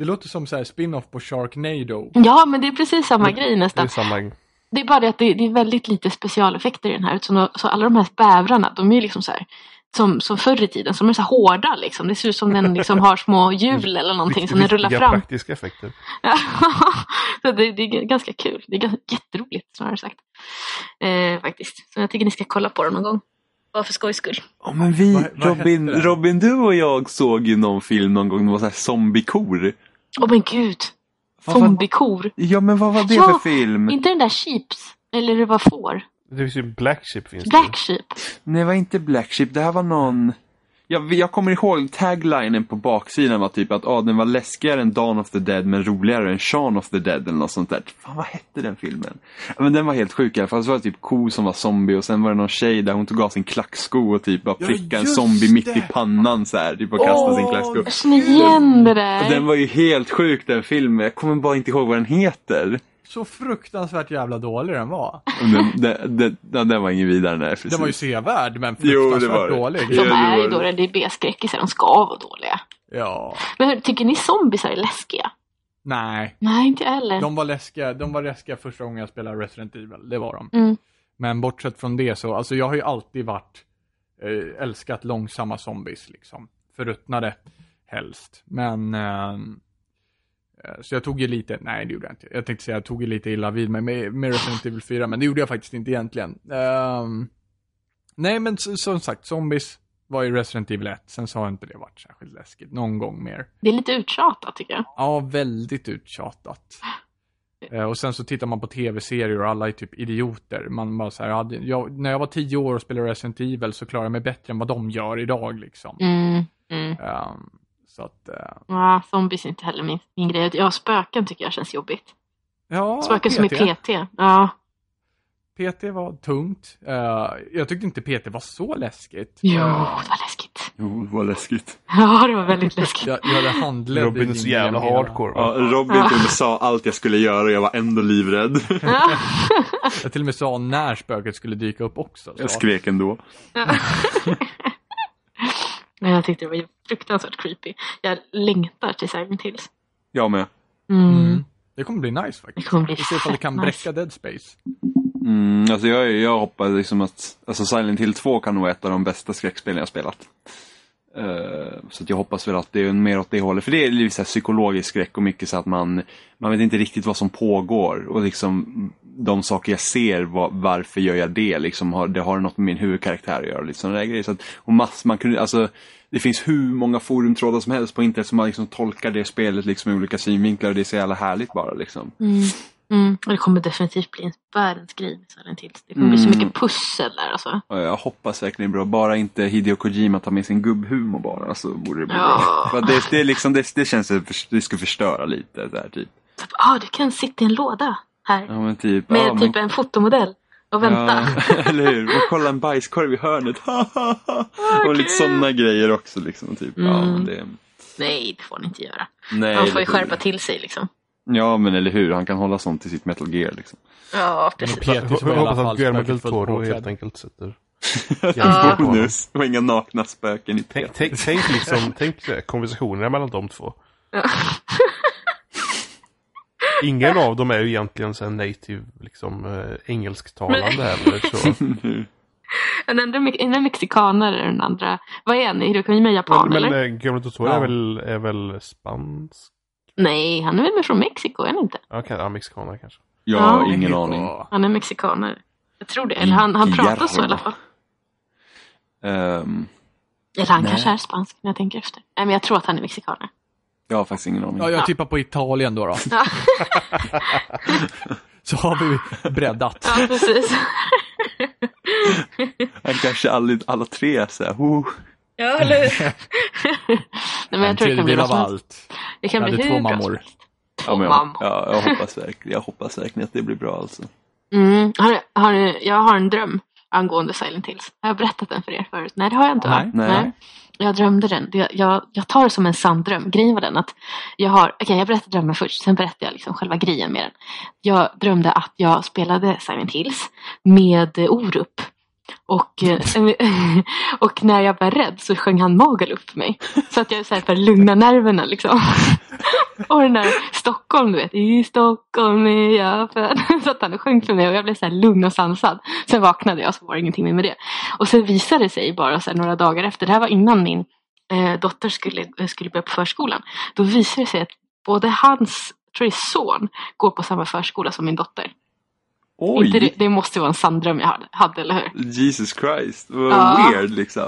Det låter som så här spin-off på Sharknado. Ja, men det är precis samma Men grej Det är nästan. samma... Det är bara det att det, det är väldigt lite specialeffekter i den här. Så, så alla de här bävrarna, de är ju liksom så här som, som förr i tiden, som är så här hårda liksom. Det ser ut som den liksom har små hjul eller någonting som den rullar fram. praktiska effekter. [LAUGHS] så det, det är ganska kul. Det är ganska, jätteroligt snarare sagt. Eh, faktiskt. Så jag tycker ni ska kolla på det någon gång. Bara för skojs skull. Ja men vi, Vad- vad Robin, den? Robin, du och jag såg ju någon film någon gång, det var så här zombiekor. Åh men gud! Zombiekor. Ja men vad var det Ja, för film? Inte den där Sheeps. Eller det var får. Det finns ju Black Ship finns Black Sheep. Nej, det var inte Black Sheep. Det här var någon... Jag, jag kommer ihåg taglinen på baksidan var typ att ah, den var läskigare än Dawn of the Dead men roligare än Shaun of the Dead eller något sånt där. Fan, vad hette den filmen? Ja, men den var helt sjuk i alla fall. Så var det typ ko som var zombie och sen var det någon tjej där hon tog av sin klacksko och typ bara Ja, prickade en just zombie mitt i det. pannan så här. Typ och kastade sin Åh, klacksko. Jag känner igen det där. Och den var ju helt sjuk den filmen. Jag kommer bara inte ihåg vad den heter. Så fruktansvärt jävla dålig den var. Den, den, den, den, var ingen vidare, nej precis. Den var ju sevärd men Jo, det fruktansvärt var det. dålig. De är ju då det. det är B-skräckisar. De ska vara dåliga. Ja. Men hur, tycker ni zombiesar är läskiga? Nej. Nej, inte jag heller. De var läskiga, de var läskiga första gången jag spelade Resident Evil. Det var de. Mm. Men bortsett från det så, alltså jag har ju alltid varit, eh, älskat långsamma zombies liksom. Förruttnade helst. Men, eh, så jag tog ju lite, nej det gjorde jag inte. Jag tänkte säga jag tog ju lite illa vid mig med, med Resident Evil 4, men det gjorde jag faktiskt inte egentligen. Ehm, nej men som sagt, zombies var ju Resident Evil 1. Sen så har inte det varit särskilt läskigt. Någon gång mer. Det är lite uttjatat tycker jag. Ja, väldigt uttjatat. [LAUGHS] Eh, och sen så tittar man på tv-serier och alla är typ idioter. Man bara så här, jag, när jag var tio år och spelade Resident Evil så klarade jag mig bättre än vad de gör idag liksom. Mm, mm. Ehm, så att, eh, Ja, zombies är inte heller min, min grej. Ja, spöken tycker jag känns jobbigt. ja, Spöken som är PT. PT. Ja. PT var tungt. Eh, jag tyckte inte PT var så läskigt. Jo, Eh, det var läskigt. Jo, vad läskigt. Ja, det var väldigt läskigt. jag, jag hade Robin är så jävla hardcore Ja? Robin till och med sa allt jag skulle göra och jag var ändå livrädd. Ja. Jag till och med sa när spöket skulle dyka upp också. Så. Jag skrek ändå. Men jag tyckte det var fruktansvärt creepy. Jag längtar till Silent Hills. Jag med. Mm. Mm. Det kommer bli nice Det faktiskt. kommer bli se ifall det kan fett bräcka nice. Dead Space. Mm, alltså jag, jag hoppas liksom att alltså Silent Hill 2 kan nog vara ett av de bästa skräckspelen jag spelat. Eh, så att jag hoppas väl att det är mer åt det hållet. För det är lite så här psykologisk skräck och mycket så att man, man vet inte riktigt vad som pågår. Och liksom de saker jag ser, var, varför gör jag det? Liksom, har, det har något med min huvudkaraktär att göra. Sådana där grejer. Så att, och mass, man kunde, alltså, det finns hur många forumtrådar som helst på internet som man liksom tolkar det spelet liksom, i olika synvinklar. Och det är så jävla härligt bara. Liksom. Mm. Mm. Och det kommer definitivt bli en världens grej med Silent Hills. Det kommer bli så Mm. mycket pussel där alltså. Ja, Jag hoppas verkligen bra. Bara inte Hideo Kojima tar med sin gubbhumor bara så borde det bli Ja. bra. Det, det, liksom, det, det känns som att det skulle förstöra lite. Där, typ. Att, ah, du kan sitta i en låda här. Ja, men typ. med ja, typ men, en fotomodell. Och vänta. Ja, [LAUGHS] eller hur? Och kolla en bajskorv i hörnet. [LAUGHS] och lite sådana grejer också. Liksom, typ. ja, Mm. men det, Nej, det får ni inte göra. nej, Han får ju skärpa till sig liksom. Ja, men eller hur? Han kan hålla sånt till sitt metal gear. Liksom. Ja, precis. Jag hoppas att Guillermo del Toro helt enkelt sätter [LAUGHS] Ja. Bonus. Och inga nakna spöken i Tänk, tänk, tänk liksom, tänk här, konversationerna mellan de två. Ja. Ingen av dem är ju egentligen så här native, liksom eh, engelsktalande heller. Så. [LAUGHS] Den andra är en mexikanare den andra. Vad är han? Hideo Kojima japan Men, men eller? eh, Guillermo del Toro Ja. är, väl, är väl spansk? Nej, han är väl från Mexiko, är han inte? Ja, kan, ja mexikanare kanske. Jag Ja. har ingen Mexiko. aning. Han är mexikanare. Jag tror det. Eller han, han pratar så i alla fall. Ehm, Eller han Nej. kanske är spansk när jag tänker efter. Nej, men jag tror att han är mexikanare. Jag har faktiskt ingen aning. Ja, jag tippar på Italien då. då. Ja, [LAUGHS] [LAUGHS] Så har vi breddat. ja precis. Han kanske aldrig, alla tre är så här, oh. Ja, eller hur? [LAUGHS] Nej, men En jag tror det kan bli tredjedel av allt. Det kan Jag bli två hur bra mammor. Ja, Två men jag, ja, jag, hoppas verkligen, jag hoppas verkligen att det blir bra alltså. Mm. Har, har, jag har en dröm angående Silent Hills. Har jag berättat den för er förut? Nej, det har jag inte va? Nej. Nej. Jag drömde den. Jag, jag, jag tar det som en sann dröm. Grejen var den att jag har, okej jag berättar drömmen först, sen berättar jag liksom själva grejen med den. Jag drömde att jag spelade Silent Hills med Orup. Och, eh, [LAUGHS] och när jag var rädd så sjöng han Magaluf för mig. Så att jag så här för att lugna nerverna liksom. [LAUGHS] Och den där Stockholm, du vet. I Stockholm är jag född. [LAUGHS] Så att han sjöng för mig och jag blev så här lugn och sansad. Sen vaknade jag så var det ingenting mer med det. Och sen visade det sig bara så här några dagar efter, det här var innan min eh, dotter skulle, skulle börja på förskolan. Då visade det sig att både hans, tror jag son, går på samma förskola som min dotter. Oj! Inte det, det måste vara en sann dröm jag hade, eller hur? Jesus Christ, vad Ja. weird liksom.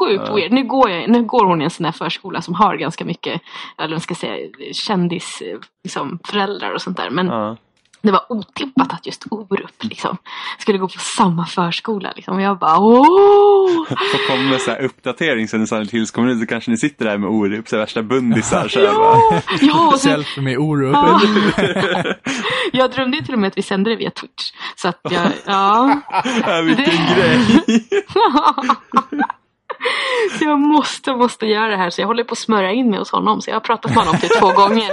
Sjukt Ja. weird. Nu går, jag, nu går hon i en sån här förskola som har ganska mycket, eller man ska säga, kändis, eh, liksom, föräldrar och sånt där. Men Ja. Det var otippat att just Orup liksom, skulle gå på samma förskola. Liksom. Och jag bara åh! Så kommer med så här uppdatering sen när Silent Hills så kanske ni sitter där med Orup, så här värsta bundisar. Så. Ja! ja och sen, Selfie med Orup. Ja. jag drömde ju till och med att vi sände det via Twitch. Så att jag, ja. [LAUGHS] Vilken grej! [LAUGHS] Så [LAUGHS] jag måste, måste göra det här. Så jag håller på att smörja in mig hos honom. Så jag har pratat med honom typ två [LAUGHS] gånger.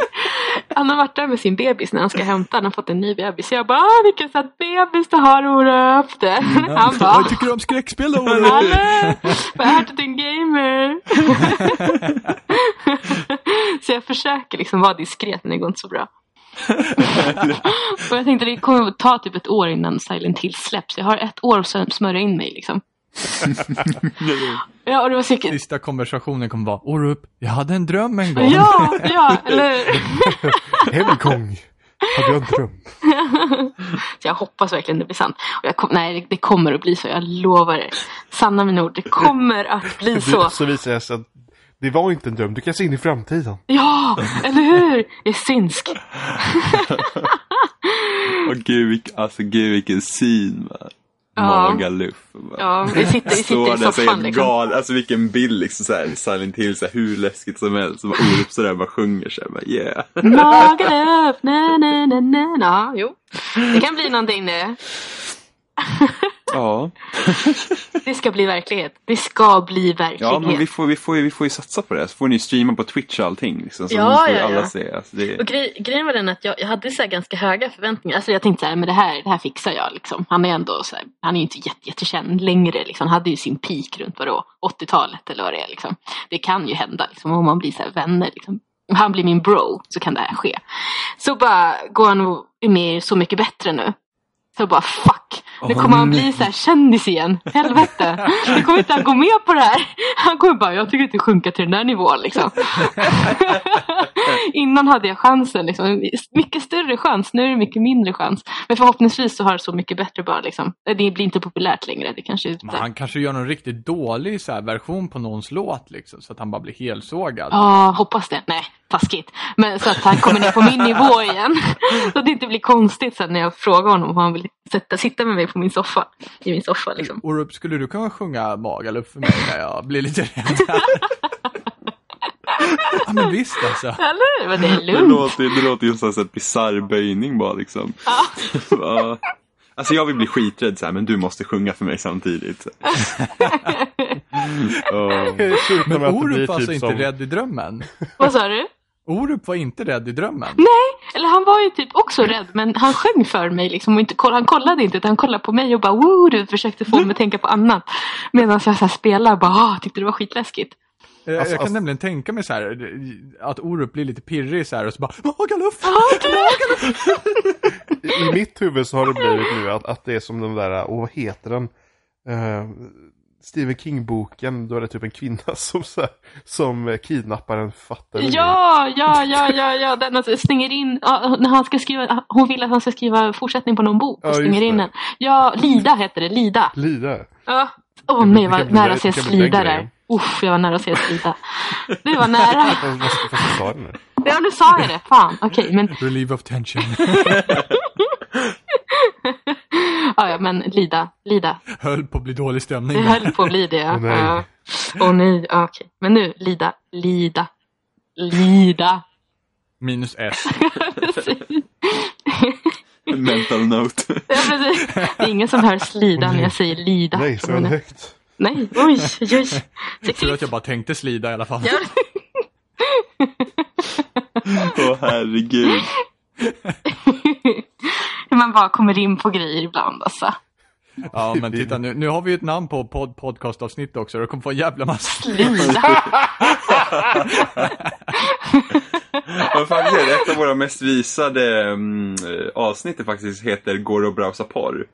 Han har varit där med sin bebis när han ska hämta. Han har fått en ny bebis. Så jag bara, "Ah, vilken söt bebis du har Orup. Det. Han bara, Vad tycker du om skräckspel då? Orup? Hallå! Jag har hört att du är en gamer. [LAUGHS] så jag försöker liksom vara diskret men det går inte så bra. och jag tänkte det kommer att ta typ ett år innan Silent Hill släpps. Jag har ett år att smörja in mig liksom. [LAUGHS] Ja, och det var säkert... Sista konversationen kommer vara Orup, jag hade en dröm en gång. Ja, ja, eller [LAUGHS] En gång hade jag en dröm. Så [LAUGHS] jag hoppas verkligen det blir sant. Och jag kom, nej, det, kommer att bli så. Jag lovar er. Sanna mina ord, det kommer att bli så. Så visar det sig att det var inte en dröm, du kan se in i framtiden. Ja, eller hur? Jag är synsk. Och gud, vilk, alltså gud vilken syn va. Ja. Magaluf. Ja, vi sitter, vi [LAUGHS] sitter i så soffan liksom. gal, alltså vilken bild liksom såhär, Silent Hill, så här, hur läskigt som helst. Så bara Orup sådär bara sjunger såhär, bara yeah. Magaluf, na na na na na. Jo, det kan bli någonting nu. Ja, [LAUGHS] Det ska bli verklighet. Det ska bli verklighet. ja men vi får, vi, får, vi får ju satsa på det. Så får ni streama på Twitch och allting. Liksom, så Ja, ja, alla ja. se. Alltså, det, Och grej, grejen var den att jag, jag hade så här ganska höga förväntningar. Alltså jag tänkte så här, men det här, det här fixar jag liksom. Han är ändå så här, han är ju inte jätte, jättekänd längre liksom. Han hade ju sin peak runt vadå, 80-talet eller vad det är liksom. Det kan ju hända liksom om man blir så här vänner liksom. Om han blir min bro så kan det här ske. Så bara går han och är med Så mycket bättre nu. Så bara fuck, nu kommer han bli så här kändis igen. Helvete, nu kommer inte han gå med på det här. Han kommer bara, jag tycker inte sjunka till den där nivån liksom. [LAUGHS] Innan hade jag chansen, liksom. mycket större chans. Nu är det mycket mindre chans. Men förhoppningsvis så har det Så mycket bättre bara liksom. Det blir inte populärt längre. Det kanske är han kanske gör någon riktigt dålig så version på någons låt liksom, så att han bara blir helsågad. Ja, hoppas det. Nej, taskigt. Men så att han kommer ner på min nivå igen. [LAUGHS] Så att det inte blir konstigt sen när jag frågar honom om han vill sätta, sitta med mig på min soffa. I min soffa liksom. Orup, skulle du kunna sjunga Magaluf för mig när jag blir lite rädd? [LAUGHS] ja men visst alltså. Eller? Men det är det, lugnt. låter, det låter ju som en sån bisarr böjning bara liksom. Ja. Alltså jag vill bli skiträdd så här, men du måste sjunga för mig samtidigt. [LAUGHS] Ja. Men Orup var alltså typ inte som- rädd i drömmen? Vad sa du? Orup var inte rädd i drömmen? Eller han var ju typ också rädd men han sjöng för mig liksom och inte, koll- han kollade inte utan han kollade på mig och bara woo du försökte få mig att tänka på annat. Medan jag så här spelar bara ah, tyckte det var skitläskigt. Jag, Alltså, jag kan alltså- nämligen tänka mig så här att Orup blir lite pirrig så här och så bara Magaluf! [LAUGHS] I mitt huvud så har det blivit nu att, att det är som den där, och vad heter den? Eh, Stephen King-boken, då är det typ en kvinna [LAUGHS] som, så här, som eh, kidnappar en författare. Ja, ja, ja, ja, ja, den alltså stänger in, ja, när han ska skriva, hon vill att han ska skriva fortsättning på någon bok och Ja, stänger in den. Ja, Lida heter det, Lida. Lida. Ja. Åh kan nej, bli- nära att se Slida där. Uff, jag var nära att se Slida. Det var nära. [LAUGHS] Jag måste fast sa det nu. Ja, nu sa jag det. Fan, okej, men Relief of tension. [LAUGHS] Ja, ja, men Lida, Lida. Höll på att bli dålig stämning. Det höll på att bli det. Åh, nej. Ja. Åh nej, ja, okej. Men nu, Lida, Lida, Lida. Minus S. [LAUGHS] Mental note. Ja, precis. Det är ingen som hör slida när jag säger Lida. Nej, så det högt. Nej, oj, oj, oj. Tur att jag bara tänkte slida i alla fall. Ja. Åh herregud. [LAUGHS] Hur [LAUGHS] man bara kommer in på grejer ibland alltså. Ja, men titta nu, nu har vi ju ett namn på pod podcastavsnitt också. Det kommer få en jävla massa. Men [LAUGHS] faktiskt är det ett av våra mest visade eh, avsnitt faktiskt heter Går och browsa porr.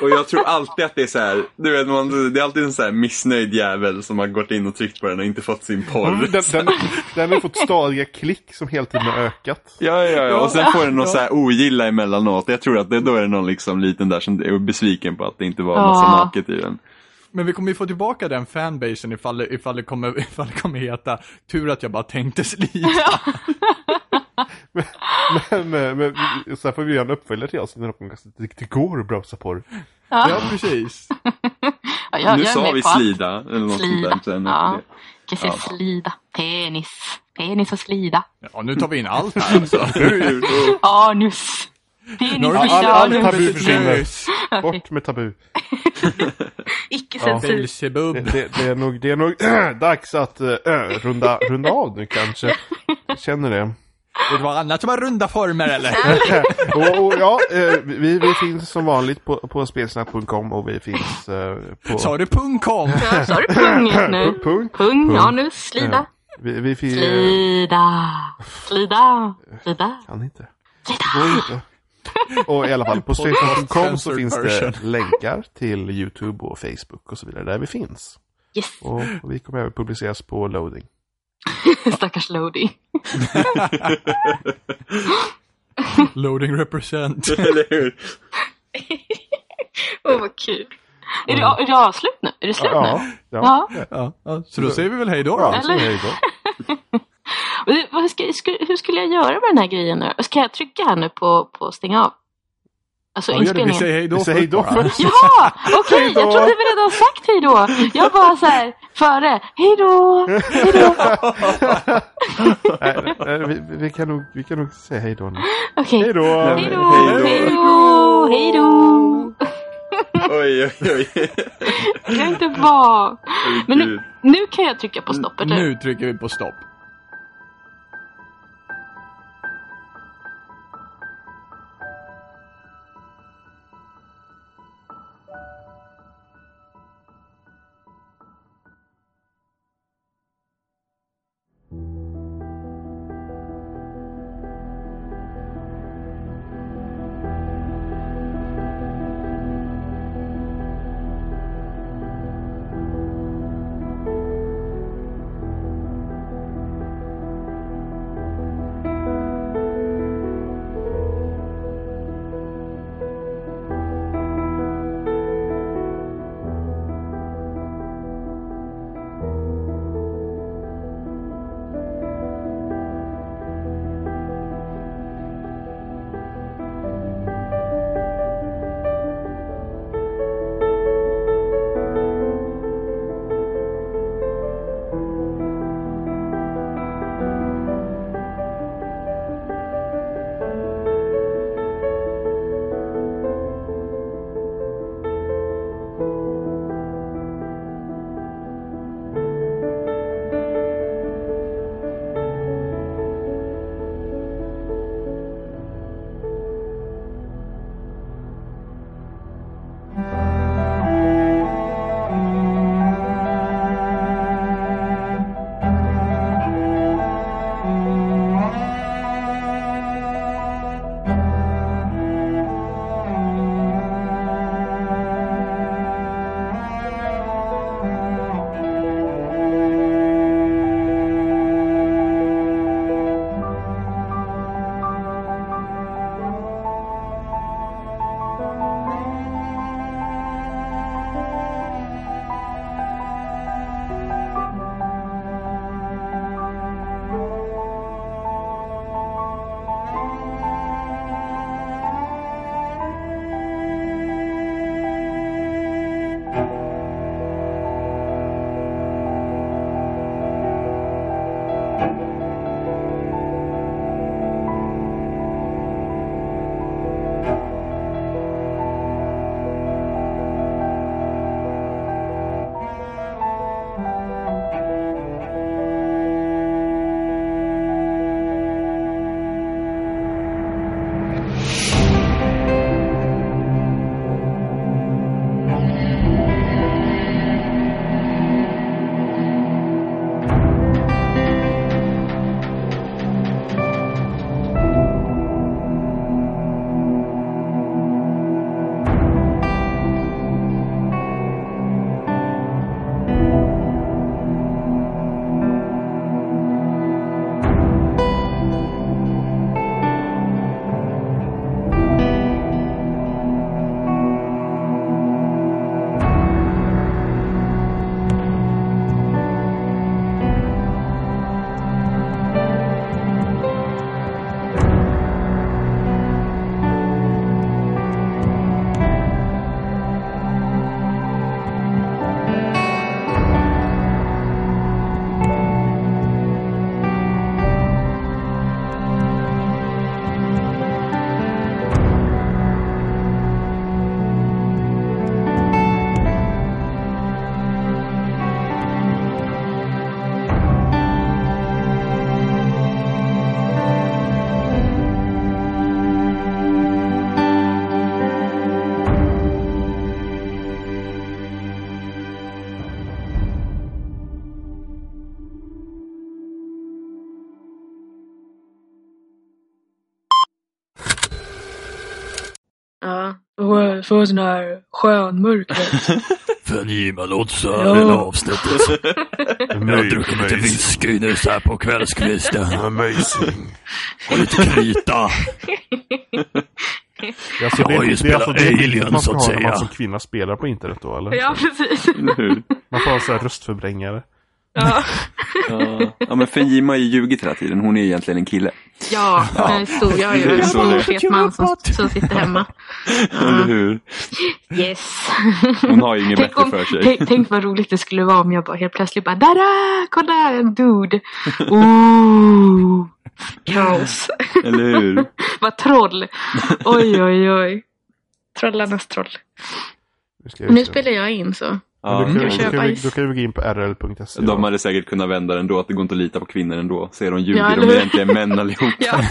Och jag tror alltid att det är så här, du vet, man, det är alltid en så här missnöjd jävel som har gått in och tryckt på den och inte fått sin porr. Den, den, den har fått stadiga klick som hela tiden har ökat. Ja, ja, ja. Och sen får den något så här ogilla emellanåt. Jag tror att det, då är det någon liksom liten där som är besviken på att det inte var massa Ja. naket i den. Men vi kommer ju få tillbaka den fanbasen ifall det, ifall det, kommer, ifall det kommer heta Tur att jag bara tänkte slida. [LAUGHS] [LAUGHS] Men, men, men så här får vi göra en uppföljare till oss när de det, det går att browsa porr. Ja, precis. [LAUGHS] Ja, jag, nu jag sa vi på slida, eller något Slida. sånt där. Sen, Ja. Kan Ja. slida. Penis. Penis och slida. Ja, nu tar vi in allt här [LAUGHS] alltså. Anus. Penis du all- all tabu försvinner. Bort med tabu. [LAUGHS] Icke Ja. Det, det, det är nog, det är nog [CLEARS THROAT] dags att äh, runda, runda av nu kanske. Jag känner det. Det var annat som har runda former eller? [LAUGHS] och, och ja, eh, vi, vi finns som vanligt på, på spelsnack.com och vi finns eh, på... Sa du? Ja, sa du pung nu? Pung, pung. Pung. anus, slida. Vi, vi. Slida. Slida. Slida. Kan inte. Går inte. Och i alla fall på [LAUGHS] spelsnack.com så finns det länkar till YouTube och Facebook och så vidare där vi finns. Yes. Och vi kommer även publiceras på loading. [LAUGHS] Stackars Lodi. [LAUGHS] Loading represent. [LAUGHS] Eller hur? Åh, vad kul. Är det, är det avslut nu? Är det slut nu? Ja, ja. Ja. Ja, ja, så då säger vi väl hej då. ja Eller? hej då. Hur skulle jag göra med den här grejen nu? Ska jag trycka här nu på, på stänga av? Alltså Ja, det. Vi inspelningen? säger hej då Vi säger hej då först. [LAUGHS] Jaha! Okej, jag trodde vi redan sagt hej då. Jag bara så här, före. Hej då! Hej då! [LAUGHS] Nej, nej, vi, vi, kan nog, vi kan nog säga hej då nu. Okej. Hej då! Hej då! Hej då. Hej då! Hej då! Oj, oj, oj. Det kan inte vara. Men nu, nu kan jag trycka på stopp, eller? Nu trycker vi på stopp. Få, sån här skönmörkret. Lotsa [LAUGHS] Ja. hela avsnittet. [LAUGHS] Jag druckit lite whisky nu så här på kvällskvisten. Amazing. Och lite krita. Alltså, [LAUGHS] Jag det, har ju det är spelat alltså det Alien, man ska så att ha när man säga. som kvinna spelar på internet då eller? ja, precis. Eller? Man får ha så här röstförbrängare. Ja, [LAUGHS] Ja, ja men Fenjima har ju ljugit hela tiden. Hon är egentligen en kille. ja, är stor. Jag är ju en stor fet man som, som sitter hemma. [LAUGHS] Eller hur? Yes. Hon har ju inget bättre om, för sig. tänk, tänk vad roligt det skulle vara om jag bara helt plötsligt bara Dada! Kolla en dude! Ooh. Kaos. Eller hur? [LAUGHS] vad troll. Oj, oj, oj. Trollarnas troll. Nu, spelar jag in så. Ja, Men då, kan, vi- då, kan vi, bajs? då kan vi gå in på rl.se. de hade säkert kunnat vända den ändå, att det går inte att lita på kvinnor ändå. Ser de ljuger, Ja, de är egentligen män allihop. Ja. [LAUGHS]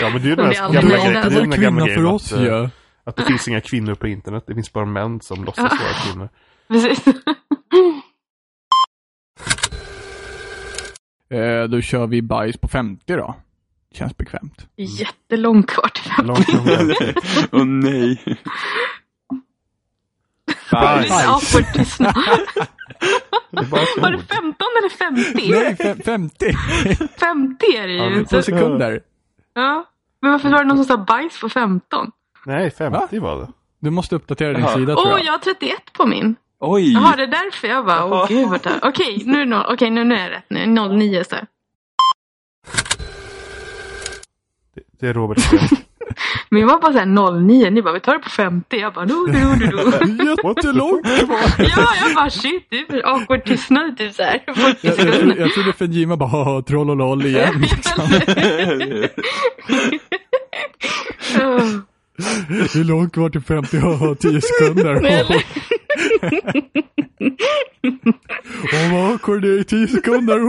Ja men det är ju den här gamla, grejen- det är Alltså, den här gamla grejen för att, oss eh, ju. att det finns inga kvinnor på internet. Det finns bara män som låtsas vara kvinnor. Precis. [LAUGHS] Eh, då kör vi bajs på 50 då. Känns bekvämt. Jättelångt kvar till fem. Långt från det. [LAUGHS] Åh nej. Bajs. Awkward [LAUGHS] tystnad. Var det ord. 15 eller 50? Nej, fem- 50! 50 är det Ja, ju. men Två sekunder. ja. Men varför var det någon som sa bajs på 15? Nej, 50 var det. Du måste uppdatera din Jaha. sida Åh, tror jag. jag har 31 på min. Oj! Jaha, det är därför jag bara, åh Jaha. gud vad det Okej, nu, är det noll- okej, nu, nu är jag rätt. Nu, 09 så. här. Det, det är Robert jag var bara såhär 09, ni bara, vi tar det på 50. Jag bara, do, do, do, do. [LAUGHS] Jättelångt kvar! Ja, jag bara shit, det är för awkward tystnad typ såhär. 40 Jag, jag, jag trodde Fenjima bara haha, loll igen. [LAUGHS] Liksom. Åh. [LAUGHS] Hur långt kvar till 50? Haha, 10 sekunder. Åh vad awkward det är i 10 sekunder.